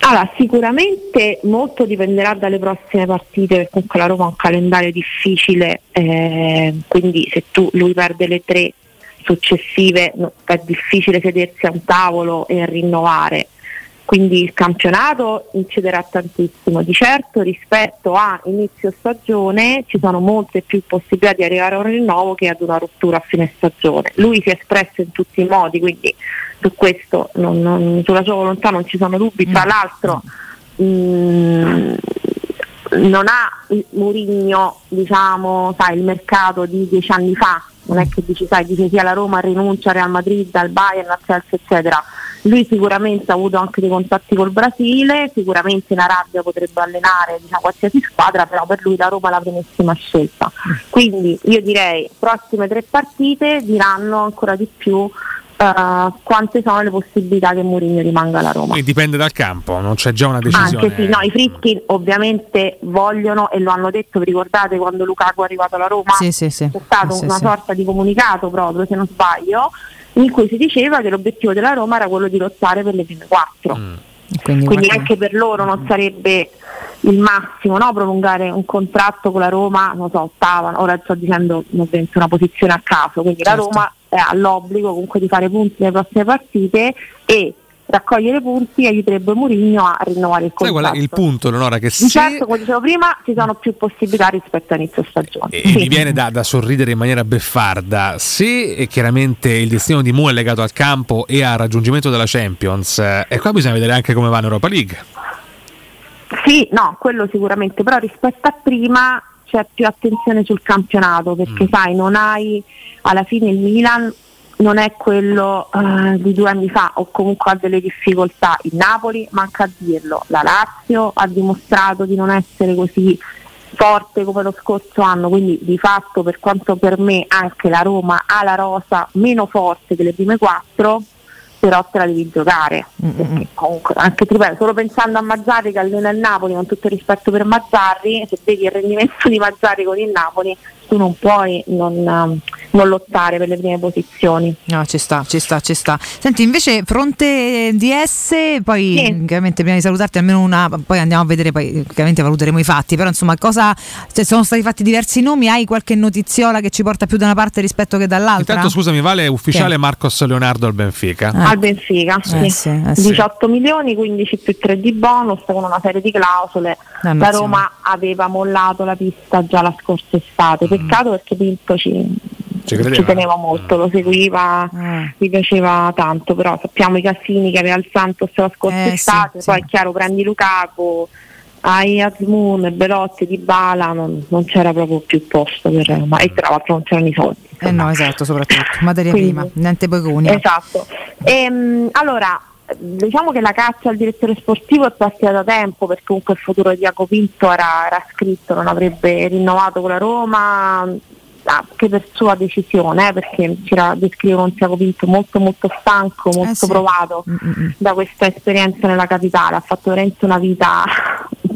Allora, sicuramente molto dipenderà dalle prossime partite, perché comunque la Roma ha un calendario difficile, eh, quindi se tu, lui perde le tre successive no, è difficile sedersi a un tavolo e rinnovare. Quindi il campionato inciderà tantissimo. Di certo rispetto a inizio stagione ci sono molte più possibilità di arrivare a un rinnovo che ad una rottura a fine stagione. Lui si è espresso in tutti i modi, quindi su questo non- non- sulla sua volontà non ci sono dubbi. Tra l'altro mh, non ha il Murigno diciamo, sai, il mercato di dieci anni fa, non è che dici sai, dice sia la Roma rinuncia al Real Madrid, al Bayern, al Chelsea eccetera. Lui sicuramente ha avuto anche dei contatti col Brasile, sicuramente in Arabia potrebbe allenare diciamo, qualsiasi squadra, però per lui la Roma è la primissima scelta. Quindi io direi prossime tre partite diranno ancora di più eh, quante sono le possibilità che Mourinho rimanga alla Roma. Quindi dipende dal campo, non c'è già una decisione. Anche sì, no, i Frischi ovviamente vogliono e lo hanno detto, vi ricordate quando Lukaku è arrivato alla Roma? Sì, sì, sì. C'è stato Sì, una sì. sorta di comunicato proprio, se non sbaglio, in cui si diceva che l'obiettivo della Roma era quello di lottare per le prime quattro. Quindi, Quindi guarda- anche per loro non sarebbe il massimo no? prolungare un contratto con la Roma, non so, ottava, ora sto dicendo una posizione a caso, quindi Certo. la Roma eh, ha l'obbligo comunque di fare punti nelle prossime partite e raccogliere punti aiuterebbe Mourinho a rinnovare il Sai contratto. qual è il punto, Leonora? Che Di se certo, come dicevo prima, ci sono più possibilità rispetto a inizio stagione. e mi viene da, da sorridere in maniera beffarda. Se chiaramente il destino di Mu è legato al campo e al raggiungimento della Champions, eh, e qua bisogna vedere anche come va in Europa League. Sì, no, quello sicuramente, però rispetto a prima c'è più attenzione sul campionato perché Mm. sai, non hai alla fine il Milan non è quello eh, di due anni fa o comunque ha delle difficoltà. Il Napoli manca a dirlo, la Lazio ha dimostrato di non essere così forte come lo scorso anno, quindi di fatto per quanto per me anche la Roma ha la rosa meno forte delle prime quattro, però te la devi giocare. Comunque, anche ripeto, solo pensando a Mazzarri che allena il Napoli, con tutto il rispetto per Mazzarri, se vedi il rendimento di Mazzarri con il Napoli, tu non puoi non, um, non lottare per le prime posizioni. No, ci sta, ci sta, ci sta. Senti, invece fronte DS, poi chiaramente prima di salutarti almeno una, poi andiamo a vedere, poi chiaramente valuteremo i fatti, però insomma cosa, cioè, sono stati fatti diversi nomi, hai qualche notiziola che ci porta più da una parte rispetto che dall'altra? Intanto, scusami, vale ufficiale Sì. Marcos Leonardo al Benfica. Al Benfica, sì. Eh sì, eh sì. 18 milioni, 15 più 3 di bonus con una serie di clausole. La. Roma aveva mollato la pista già la scorsa estate, peccato perché Pinto ci, Ci teneva molto, lo seguiva, Ah. gli piaceva tanto, però sappiamo i cassini che aveva il Santos la scorsa Eh, sì, estate, sì. poi è chiaro prendi Lukaku, hai Azmoun, Belotti, Di Bala, non, non c'era proprio più posto per ma e tra l'altro non c'erano i soldi. Eh no, esatto, soprattutto, materia Quindi- prima, niente pecunia. Esatto. Ehm, allora, diciamo che la caccia al direttore sportivo è partita da tempo perché comunque il futuro di Iaco Pinto era, era scritto, non avrebbe rinnovato con la Roma. Anche per sua decisione, eh, perché ci descrive un Tiago Pinto molto molto stanco, molto Eh sì. provato da questa esperienza nella capitale, ha fatto veramente una vita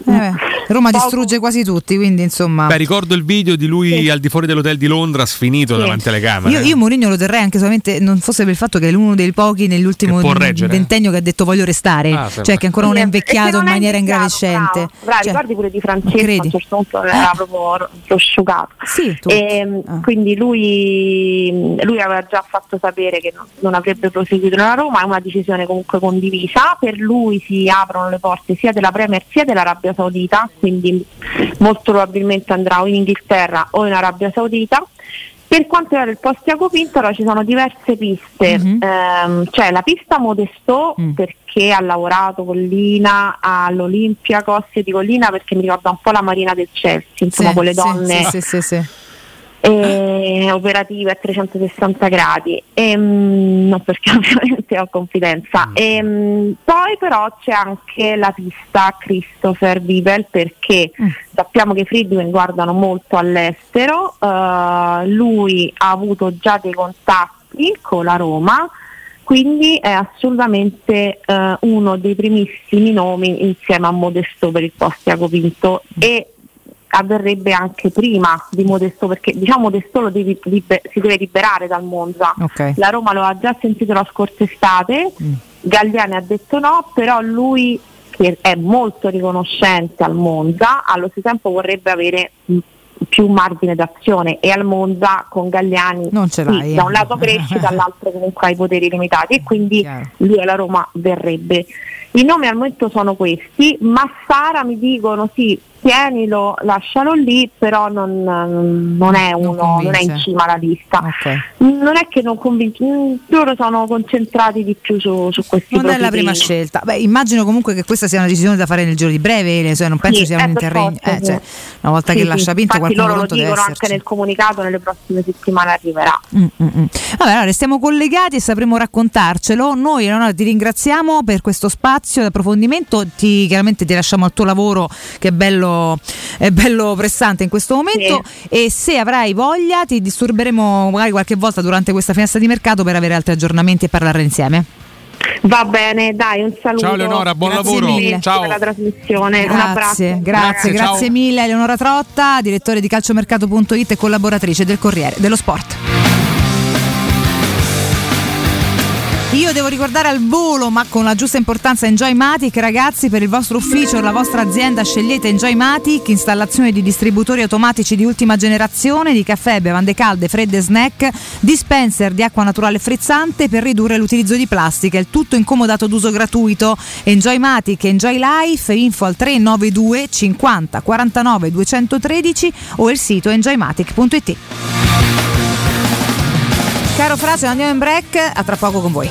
Eh Roma distrugge quasi tutti, quindi insomma. Beh, ricordo il video di lui al di fuori dell'hotel di Londra sfinito Sì. davanti alle camere. Io, io Mourinho lo terrei anche solamente non fosse per il fatto che è uno dei pochi nell'ultimo ventennio che ha detto voglio restare, Ah, sì. cioè che ancora non è Sì, e invecchiato non in maniera ingravescente. Bravo, bravo, Cioè, ricordi pure di Francesco, credi? a un certo punto era proprio prosciugato. Sì, tu. Ah. Quindi lui, lui aveva già fatto sapere che non, avrebbe proseguito nella Roma, è una decisione comunque condivisa. Per lui si aprono le porte sia della Premier sia dell'Arabia Saudita, quindi molto probabilmente andrà o in Inghilterra o in Arabia Saudita. Per quanto riguarda il post Tiago Pinto, allora ci sono diverse piste, Mhm. Ehm, c'è la pista Modesto Mm. perché ha lavorato con Lina all'Olimpia Cosse di Collina perché mi ricorda un po' la Marina del Chelsea, insomma Sì, con le donne sì, sì. Eh, operative a 360 gradi, Ehm, non perché ovviamente ho confidenza. Ehm, poi però c'è anche la pista Christopher Bibel perché sappiamo che i Friedman guardano molto all'estero, eh, lui ha avuto già dei contatti con la Roma. Quindi è assolutamente eh, uno dei primissimi nomi insieme a Modesto per il post Tiago Pinto e avverrebbe anche prima di Modesto perché diciamo Modesto lo devi libe- si deve liberare dal Monza Ok. la Roma lo ha già sentito la scorsa estate Galliani ha detto no però lui che è molto riconoscente al Monza allo stesso tempo vorrebbe avere mh, più margine d'azione e al Monza con Galliani Non ce sì, l'hai, da eh. un lato cresci dall'altro comunque hai poteri limitati e quindi lui alla Roma verrebbe i nomi al momento sono questi Massara mi dicono sì tienilo lascialo lì però non, non è uno non, è in cima alla lista non è che non convince mm, loro sono concentrati di più su, su questi Non è la prima scelta. Beh, immagino comunque che questa sia una decisione da fare nel giro di breve, cioè non penso Sì, sia eh, un per interregno. eh, sì. cioè, una volta Sì, che lascia Infatti qualcuno loro lo dicono anche nel comunicato nelle prossime settimane arriverà Mm, mm, mm. Vabbè, allora restiamo collegati e sapremo raccontarcelo. Noi Eleonora ti ringraziamo per questo spazio di approfondimento. Ti, chiaramente ti lasciamo al tuo lavoro che è bello, è bello pressante in questo momento. E se avrai voglia, ti disturberemo magari qualche volta durante questa finestra di mercato per avere altri aggiornamenti e parlare insieme. va bene dai un saluto Ciao, Eleonora, buon Grazie lavoro. mille. Ciao. per la trasmissione un abbraccio Grazie, grazie, Grazie, grazie ciao. mille Eleonora Trotta, direttore di calciomercato.it e collaboratrice del Corriere dello Sport. Io devo ricordare al volo, ma con la giusta importanza, Enjoy Matic. Ragazzi, per il vostro ufficio o la vostra azienda scegliete Enjoy Matic, installazione di distributori automatici di ultima generazione di caffè, bevande calde, fredde, snack, dispenser di acqua naturale frizzante per ridurre l'utilizzo di plastica. Il tutto incomodato d'uso gratuito. Enjoy Matic, Enjoy Life, info al 392 50 49 213 o il sito enjoymatic.it. Caro Frase, andiamo in break, a tra poco con voi.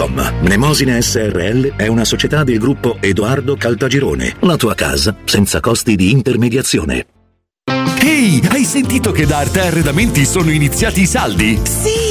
www.kcult.com. Mnemosine SRL è una società del gruppo Edoardo Caltagirone. La tua casa senza costi di intermediazione. Ehi, hai sentito che da Arte Arredamenti sono iniziati i saldi? Sì,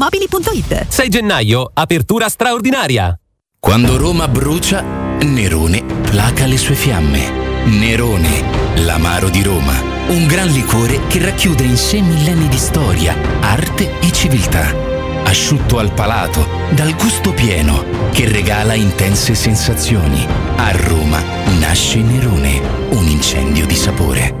ValentinoAutomobili.it 6 gennaio, apertura straordinaria. Quando Roma brucia, Nerone placa le sue fiamme. Nerone, l'amaro di Roma. Un gran liquore che racchiude in sé millenni di storia, arte e civiltà. Asciutto al palato, dal gusto pieno, che regala intense sensazioni. A Roma nasce Nerone, un incendio di sapore.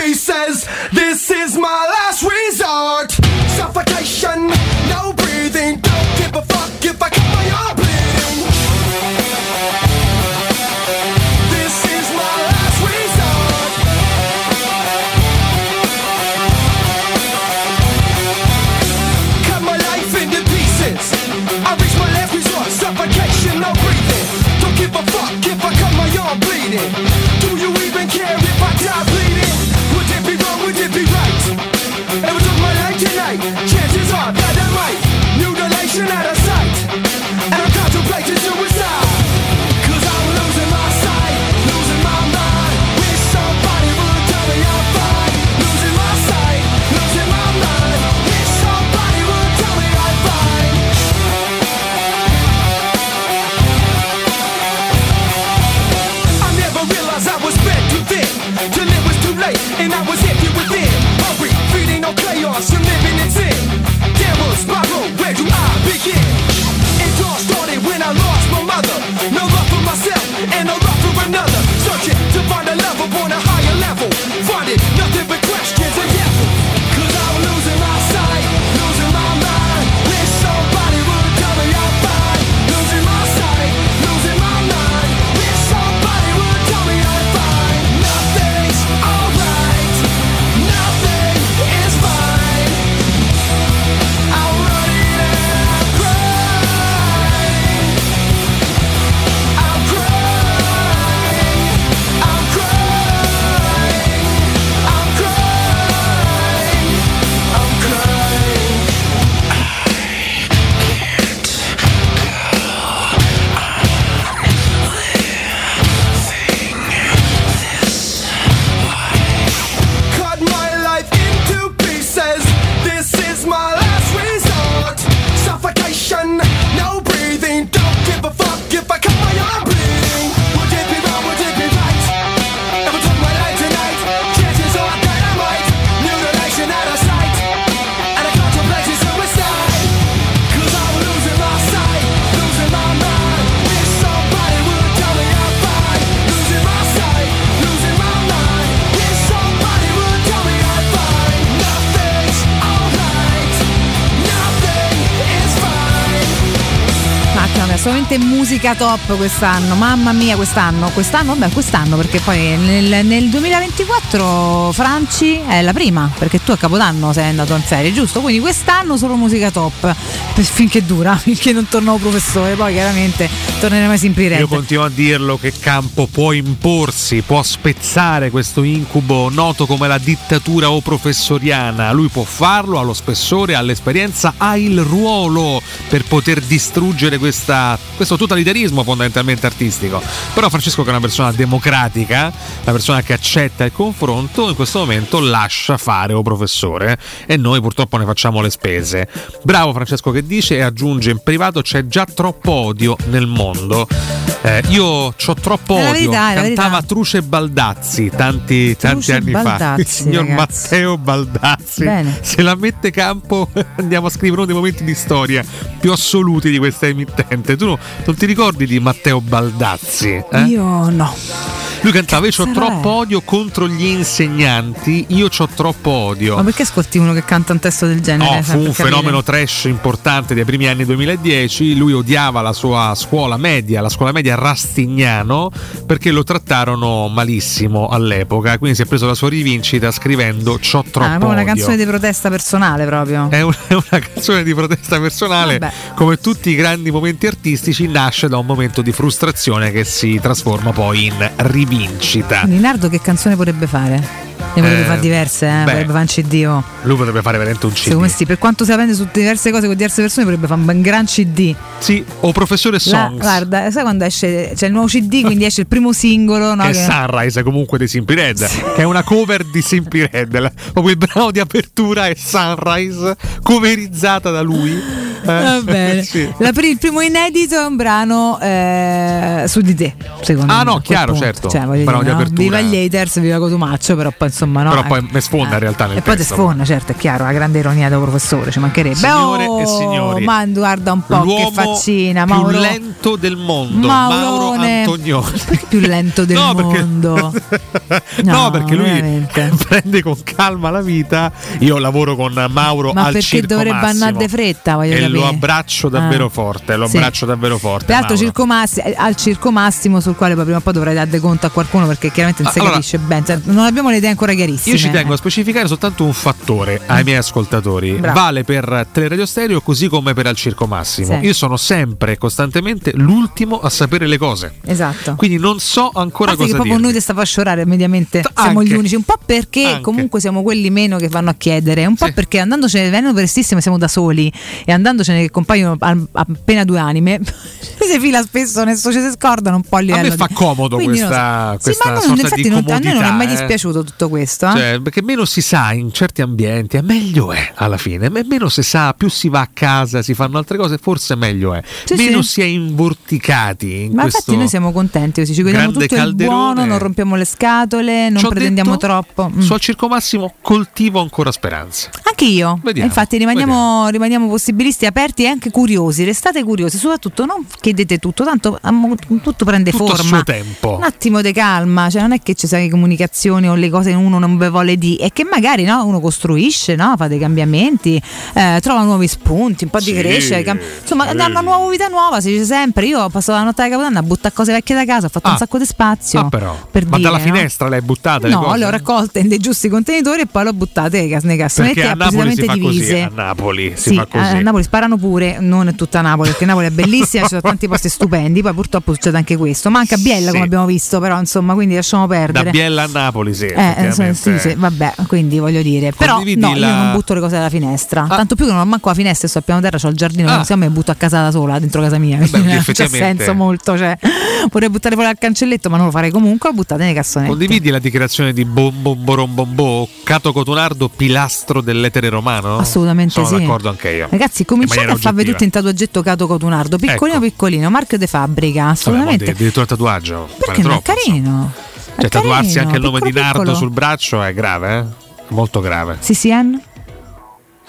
Into pieces. This is my last resort. Suffocation, no breathing. Don't give a fuck if I cut my arm bleeding. This is my last resort. Cut my life into pieces. I reach my last resort. Suffocation, no breathing. Don't give a fuck if I cut my arm bleeding. Chances are that I might. Mutilation out of musica top quest'anno. Mamma mia, quest'anno. Quest'anno, vabbè, quest'anno perché poi nel, nel 2024 Franci è la prima, perché tu a Capodanno sei andato in ferie, giusto? Quindi quest'anno solo musica top. Finché dura, finché non torno professore, poi chiaramente torneremo Simpli Red. Io continuo a dirlo che Campo può imporsi, può spezzare questo incubo noto come la dittatura o professoriana. Lui può farlo, ha lo spessore, ha l'esperienza, ha il ruolo per poter distruggere questa, questo totalitarismo fondamentalmente artistico. Però Francesco che è una persona democratica, una persona che accetta il confronto, in questo momento lascia fare o professore e noi purtroppo ne facciamo le spese. Bravo Francesco che dice e aggiunge in privato c'è già troppo odio nel mondo. Eh, io ho troppo la odio. verità, Cantava. Truce Baldazzi tanti, tanti anni fa. Baldazzi, Il signor ragazzi. Matteo Baldazzi. Bene. Se la mette campo andiamo a scrivere uno dei momenti di storia più assoluti di questa emittente. Tu no- non ti ricordi di Matteo Baldazzi? eh? Io no. Lui cantava io ho troppo odio contro gli insegnanti, io ho troppo odio. Ma perché ascolti uno che canta un testo del genere? No, fu un capire. fenomeno trash importante dei primi anni 2010. Lui odiava la sua scuola media, la scuola media Rastignano, perché lo trattarono malissimo all'epoca. Quindi si è preso la sua rivincita scrivendo C'ho troppo Ah, è proprio una odio. canzone di protesta personale proprio. È una, è una canzone di protesta personale, Vabbè. Come tutti i grandi momenti artistici, nasce da un momento di frustrazione che si trasforma poi in rivincita. Linardo che canzone potrebbe fare? Ne potrebbe Eh, fare diverse, eh? beh. potrebbe fare un CD. oh. Lui potrebbe fare veramente un CD. Secondo me sì, per quanto si prende su diverse cose con diverse persone, potrebbe fare un gran CD. Sì, o professore La- Songs. guarda, sai quando esce c'è il nuovo CD, quindi esce il primo singolo, no? che è che- Sunrise comunque dei Simply Red che è una cover di Simply Red La- proprio il brano di apertura è Sunrise coverizzata da lui Va bene. sì. La il primo inedito è un brano eh, su di te, secondo Ah, me. no, a quel chiaro, punto. certo. Cioè, voglio dire, di no? Viva gli haters, viva Cotumaccio, però poi insomma no. Però eh. poi me sfonda in realtà nel E poi ti sfonda, certo, è chiaro, la grande ironia del professore, ci mancherebbe. Signore oh, e signori, ma guarda un po' che faccina, più Mauro. lento del mondo Mauro Maurone. Antonioni Perché più lento del No, perché- mondo? No, perché lui veramente. prende con calma la vita. Io lavoro con Mauro Ma al perché circo dovrebbe Massimo andare de fretta, voglio e lo capire. abbraccio davvero Ah. forte, lo Sì. abbraccio davvero forte. Peraltro. Circo Massi- eh, al Circo Massimo sul quale prima o poi dovrai dare conto a qualcuno perché chiaramente non si Allora- capisce bene, cioè, non abbiamo le idee ancora chiarissime. Io ci tengo a specificare soltanto un fattore ai miei ascoltatori. Bravo. Vale per Teleradio Stereo così come per Al Circo Massimo. Sì. Io sono sempre e costantemente l'ultimo a sapere le cose. Esatto. Quindi non so ancora A che cosa proprio dire. noi ti sta fa sciorare mediamente siamo anche. gli unici, un po' perché Anche. comunque siamo quelli meno che vanno a chiedere, un po' perché andandocene venendo prestissimo siamo da soli e andandocene che compaiono appena due anime si fila spesso, nessuno ci si scordano un po' a livello A me fa di- comodo Quindi non questa, so. Sì, questa ma non- infatti di non- a noi non è mai eh. dispiaciuto tutto questo. eh? Cioè, perché meno si sa in certi ambienti, e meglio è alla fine. Me- Meno si sa, più si va a casa, si fanno altre cose, forse meglio è. Sì, meno sì. si è invorticati in Ma infatti noi siamo contenti, così ci guardiamo grande tutto il calderone. buono, non rompiamo le scatole, non Ci ho pretendiamo detto, troppo. Mm. Su al Circo Massimo coltivo ancora speranze. Anche io. Vediamo, Infatti rimaniamo, rimaniamo possibilisti aperti e anche curiosi. Restate curiosi, soprattutto non chiedete tutto, tanto tutto prende Tutto forma. Un attimo di calma, cioè non è che ci siano le comunicazioni o le cose che uno non ve vuole dire, è che magari no, uno costruisce, no, fa dei cambiamenti, eh, trova nuovi spunti, un po' di Sì, crescita, cam- insomma, sì. dà una nuova vita nuova, si dice sempre. Io ho passato la notte di Capodanno a buttare cose vecchie da casa, ho fatto Ah. un sacco di spazio. Ah, però. per Ma dire, dalla no? finestra le hai buttate le No, cose? le ho raccolte in dei giusti contenitori e poi le ho buttate nei cas- nei cassonetti appositamente fa così, divise. a Napoli si Sì, fa così. a Napoli sparano pure, non tutta Napoli, perché Napoli è bellissima, ci sono tanti posti stupendi, poi purtroppo succede anche questo, ma anche a Biella Sì. come abbiamo visto, però insomma, quindi lasciamo Da perdere. Biella a Napoli, sì. Eh, eh, effettivamente. sì, sì, vabbè, quindi voglio dire, però no, io la- non butto le cose dalla finestra, tanto più che non ho manco la finestra, sto a piano terra, ho il giardino, Ah. non siamo e butto a casa da sola, dentro casa mia, quindi non c'è senso molto, cioè, vorrei buttare fuori al cancelletto, ma non lo farei comunque, buttate nei cassonetti. Condividi la dichiarazione di Bombomborombombò, Cato Cotunardo, pilastro dell'etere romano? Assolutamente Sono sì. d'accordo anche io. Ragazzi, In cominciate maniera a oggettiva. tutti in tatuaggetto Cato Cotunardo, piccolino piccolino, marchio di fabbrica, Vabbè, assolutamente. mo addirittura tatuaggio. Perché non è carino? È Cioè, tatuarsi carino, anche il nome piccolo, di Nardo piccolo. sul braccio è grave, eh? Molto grave. CCN?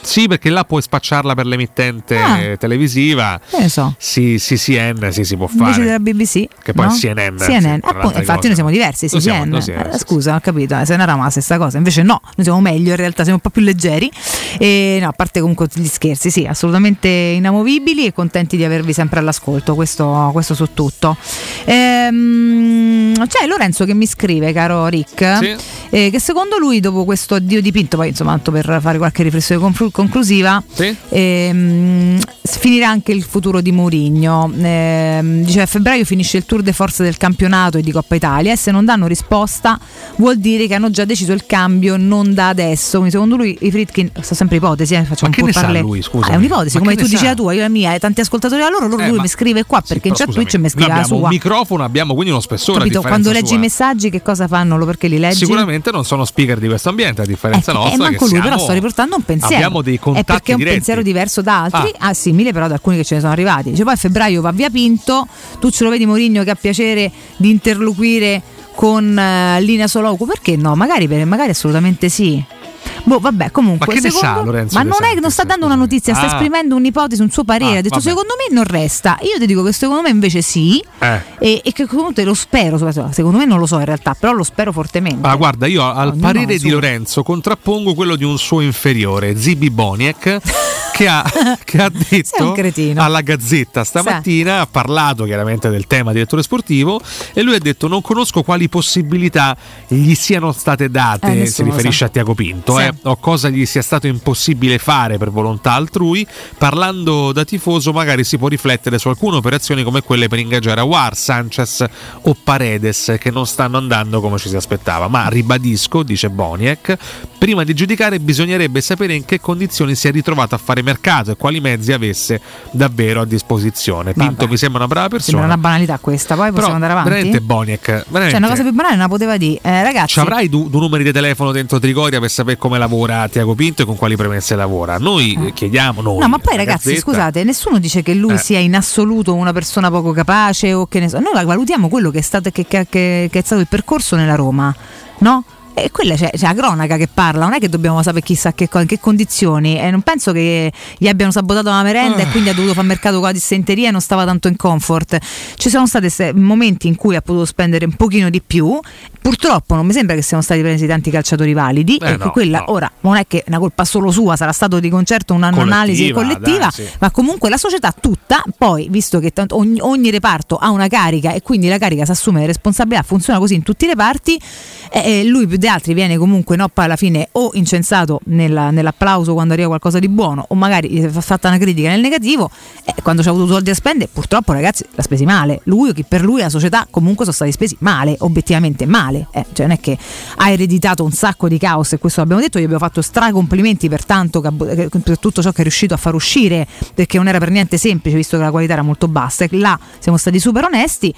Sì, perché là puoi spacciarla per l'emittente Ah. televisiva. So. Sì, sì, CN, sì, si può Invece fare. della BBC. Che poi no? è CNN, sì, CNN. tra Appunto, infatti cosa. noi siamo diversi, Noi siamo- CNN. noi siamo- Eh, scusa, ho capito, eh, se ne era la stessa cosa. Invece no, noi siamo meglio in realtà, siamo un po' più leggeri. E no, a parte comunque gli scherzi, sì, assolutamente inamovibili e contenti di avervi sempre all'ascolto, questo, questo su tutto. Ehm, c'è Lorenzo che mi scrive, caro Rick, Sì. eh, che secondo lui dopo questo addio dipinto, poi insomma tanto per fare qualche riflessione conclu- conclusiva, ehm, s- finirà anche il futuro di Mourinho. Ehm, dice a febbraio finisce il tour de force del campionato e di Coppa Italia e se non danno risposta vuol dire che hanno già deciso il cambio non da adesso. Quindi secondo lui i Fritkin, sta sempre ipotesi, eh, facciamo un po' parle- lui? Ah, è un'ipotesi, Ma come tu dici sa? la tua, io la mia, e tanti ascoltatori a loro, loro Eh, lui ma- mi scrive qua perché in Però chat Twitch mi scrive la sua. un microfono, abbiamo quindi uno spessore. Capito? Quando leggi i messaggi che cosa fanno? Lo perché li leggi? Sicuramente non sono speaker di questo ambiente, a differenza Eh, nostra. eh, manco lui, però siamo- sto riportando un pensiero. Abbiamo dei È contatti perché è un diretti. pensiero diverso da altri, Ah. ah. simile però da alcuni che ce ne sono arrivati. Cioè, poi a febbraio va via Pinto, tu ce lo vedi Mourinho che ha piacere di interloquire con eh, Lina Soloku, perché no? Magari, magari assolutamente sì. Boh, vabbè, comunque. Ma che ne secondo- sa Lorenzo Ma non, è, non sta dando una notizia, sta Ah. esprimendo un'ipotesi, un suo parere. Ah, ha detto vabbè. secondo me non resta. Io ti dico che secondo me invece sì. Eh. E, e che comunque lo spero, secondo me non lo so in realtà, però lo spero fortemente. Ma guarda, io al Ognuno parere di. Lorenzo contrappongo quello di un suo inferiore, Zibi Boniek, che ha, che ha detto alla Gazzetta stamattina, ha parlato chiaramente del tema direttore sportivo e lui ha detto non conosco quali possibilità gli siano state Eh, date, nessuno si riferisce a Tiago Pinto, Sì. eh, o cosa gli sia stato impossibile fare per volontà altrui. Parlando da tifoso magari si può riflettere su alcune operazioni come quelle per ingaggiare Awar, Sanchez o Paredes che non stanno andando come ci si aspettava. Ma ribadisco, dice Boniek, prima di giudicare bisognerebbe sapere in che condizioni si è ritrovato a fare mercato e quali mezzi avesse davvero a disposizione. Pinto Vabbè. mi sembra una brava persona. Sembra una banalità questa, poi possiamo Però andare avanti. veramente Boniek, veramente. Cioè, una cosa più banale non la poteva dire. Eh, ragazzi, Ci avrai due du numeri di telefono dentro Trigoria per sapere come lavora Tiago Pinto e con quali premesse lavora. Noi eh, chiediamo noi. No, ma poi la ragazzi, Gazzetta, scusate, nessuno dice che lui Eh. sia in assoluto una persona poco capace o che ne so. Noi valutiamo quello che è stato, che- che- che è stato il percorso nella Roma, no? E quella c'è, c'è la cronaca che parla, non è che dobbiamo sapere chissà che, in che condizioni. E non penso che gli abbiano sabotato la merenda e quindi ha dovuto fare mercato con la dissenteria e non stava tanto in comfort. Ci sono stati momenti in cui ha potuto spendere un pochino di più. Purtroppo non mi sembra che siano stati presi tanti calciatori validi. Eh, e no, quella no. ora non è che è una colpa solo sua, sarà stato di concerto un'analisi Collettiva, dai, sì. ma comunque la società tutta, poi visto che tanto ogni, ogni reparto ha una carica e quindi la carica si assume le responsabilità, funziona così in tutti i reparti, eh, eh, lui più di altri viene comunque no, poi alla fine o incensato nella- nell'applauso quando arriva qualcosa di buono o magari gli è fatta una critica nel negativo, eh, quando c'ha avuto soldi a spendere purtroppo ragazzi l'ha spesi male, lui o chi per lui la società comunque sono stati spesi male, obiettivamente male, eh, cioè non è che ha ereditato un sacco di caos e questo l'abbiamo detto, gli abbiamo fatto stra complimenti per tanto ha- che- per tutto ciò che è riuscito a far uscire perché non era per niente semplice visto che la qualità era molto bassa e là siamo stati super onesti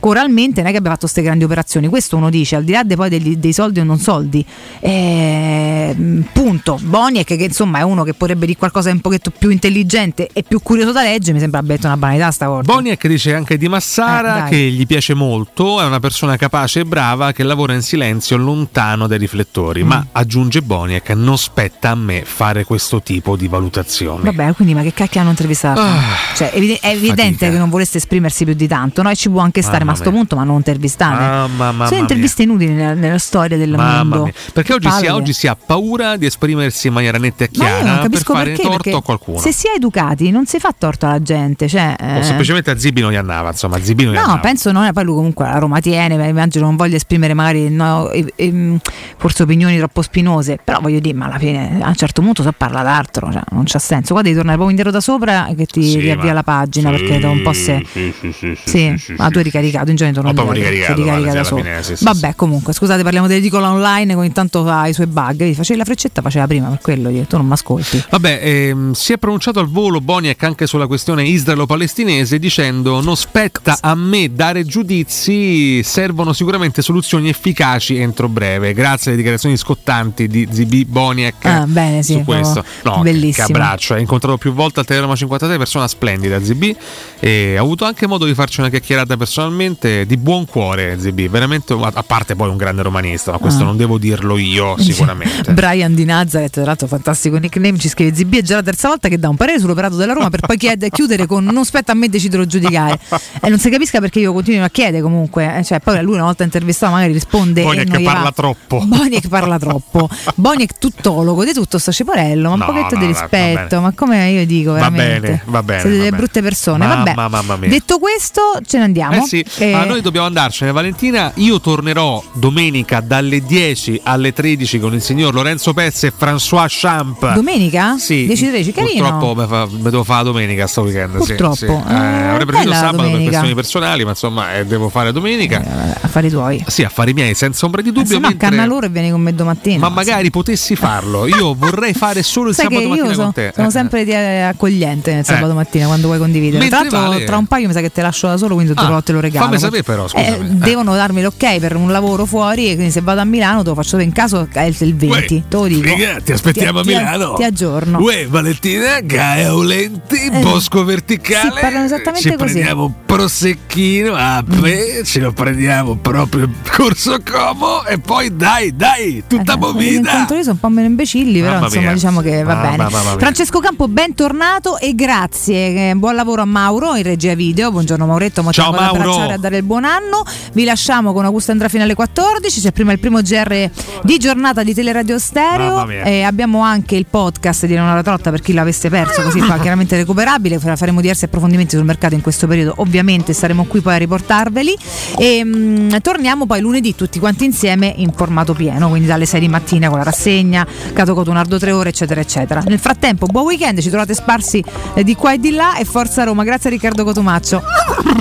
coralmente non è che abbia fatto queste grandi operazioni questo uno dice al di là dei, poi degli- dei soldi o non soldi Eh, punto Boniek che insomma è uno che potrebbe dire qualcosa di un pochetto più intelligente e più curioso da leggere mi sembra abbia detto una banalità sta volta Boniek dice anche di Eh, Massara dai. che gli piace molto, è una persona capace e brava che lavora in silenzio lontano dai riflettori, Mm. ma aggiunge Boniek non spetta a me fare questo tipo di valutazioni. Vabbè, quindi ma che cacchio hanno intervistato? Ah, cioè, è evidente fatica. che non volesse esprimersi più di tanto, no? E ci può anche stare, Mamma ma a sto punto, ma non intervistare. Mamma, mamma Sono interviste inutili nella, nella storia del Mamma mondo. mia. Perché oggi si, Palle. oggi si ha paura di esprimersi in maniera netta e Ma chiara non per fare perché, torto perché a qualcuno. se si è educati non si fa torto alla gente. Cioè, O eh, semplicemente a Zibi non gli andava, insomma, a Zibi non No, andava. penso non è poi lui comunque la Roma tiene, ma immagino non voglia esprimere magari no, e- e- forse opinioni troppo spinose, però voglio dire, ma alla fine a un certo punto si parla d'altro, cioè, non c'ha senso. Guarda di tornare proprio indietro da sopra che ti Sì, riavvia ma- la pagina sì, perché da un po' se... Sì, sì, sì, sì, Sì, sì, ma tu hai ricaricato, in genere torno Ho proprio ricaricato, si ricarica da solo. fine, sì, sì, Vabbè, comunque, scusate, parliamo dell'edicola online, che intanto ha i suoi bug. Vedi, Facevi la freccetta, faceva prima, per quello io, tu non mi ascolti. Vabbè, ehm, si è pronunciato al volo Boniek anche sulla questione israelo-palestinese dicendo non spetta a me dare giudizi, servono sicuramente soluzioni efficaci entro breve. Grazie alle dichiarazioni scottanti di Zibi Boniek Ah, bene, sì, su questo. No, bellissimo. Che abbraccio, ha incontrato più volte al Teleroma 53, persona splendida Zibi e ha avuto anche modo di farci una chiacchierata personalmente veramente di buon cuore ZB, veramente, a parte poi un grande romanista, ma questo Ah. non devo dirlo io sicuramente. Brian di Nazareth, tra l'altro fantastico nickname, ci scrive Zibi è già la terza volta che dà un parere sull'operato della Roma per poi chiede- chiudere con non spetta a me decidere giudicare. E non si capisca perché io continuo a chiedere comunque, eh, cioè poi lui una volta intervistato magari risponde e Boniek non gli parla va. troppo. Boniek parla troppo. Boniek tuttologo di tutto sto ciporello, ma No, un pochetto no, di va- va rispetto, ma come io dico Va veramente. bene, va bene, Siete va delle bene. brutte persone, Mamma, vabbè. mamma mia. Detto questo, ce ne andiamo. Eh sì, Eh, ma noi dobbiamo andarcene Valentina, io tornerò domenica dalle 10 alle 13 con il signor Lorenzo Pezzi e François Champ. Domenica? Sì, 10-13, carino. Purtroppo mi, fa- mi devo fare domenica sto weekend. sì, Purtroppo. sì. Eh, Eh, avrei preferito sabato per domenica. questioni personali, ma insomma eh, devo fare domenica. affari tuoi. Sì, affari miei, senza ombra di dubbio. no, mentre- canna loro e vieni con me domattina. Ma magari potessi farlo. Io vorrei fare solo il Sai che sabato mattina sono, con te. sono Eh. sempre eh, accogliente nel sabato mattina quando vuoi condividere. Tra l'altro, vale- tra un paio mi sa che te lascio da solo, quindi te, Ah, te lo regalo. Fammi sapere però, scusami. Eh, Devono darmi l'ok per un lavoro fuori e quindi se vado a Milano te lo faccio in caso è il il 20. te lo dico. Figa, ti aspettiamo Ti- a ti- Milano. Ti aggiorno. Uè, Valentina, Gaia Aulenti, Eh, Bosco Verticale. sì, parlano esattamente Ci così. prendiamo un prosecchino, a me, ce lo prendiamo proprio corso Como e poi dai, dai, tutta Eh, movida. io sono un po' meno imbecilli, però Mamma insomma mia. diciamo che va Mamma, bene. mamma. Francesco Campo, bentornato e grazie. Eh, buon lavoro a Mauro in regia video. Buongiorno Mauretto, Ciao, Mauro. A dare il buon anno. Vi lasciamo con Augusto Andrea fino alle 14. C'è prima il primo GR di giornata di Teleradio Stereo. E abbiamo anche il podcast di Leonora Trotta per chi l'avesse perso, così fa chiaramente recuperabile. Fa- Faremo diversi approfondimenti sul mercato in questo periodo. Ovviamente saremo qui poi a riportarveli. E mm, torniamo poi lunedì tutti quanti insieme in formato pieno, quindi dalle 6 di mattina con la rassegna, Cato Cotonardo 3 ore, eccetera, eccetera. Nel frattempo, buon weekend, ci trovate sparsi eh, di qua e di là e forza Roma. Grazie a Riccardo Cotumaccio.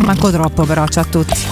Manco troppo però, ciao a tutti.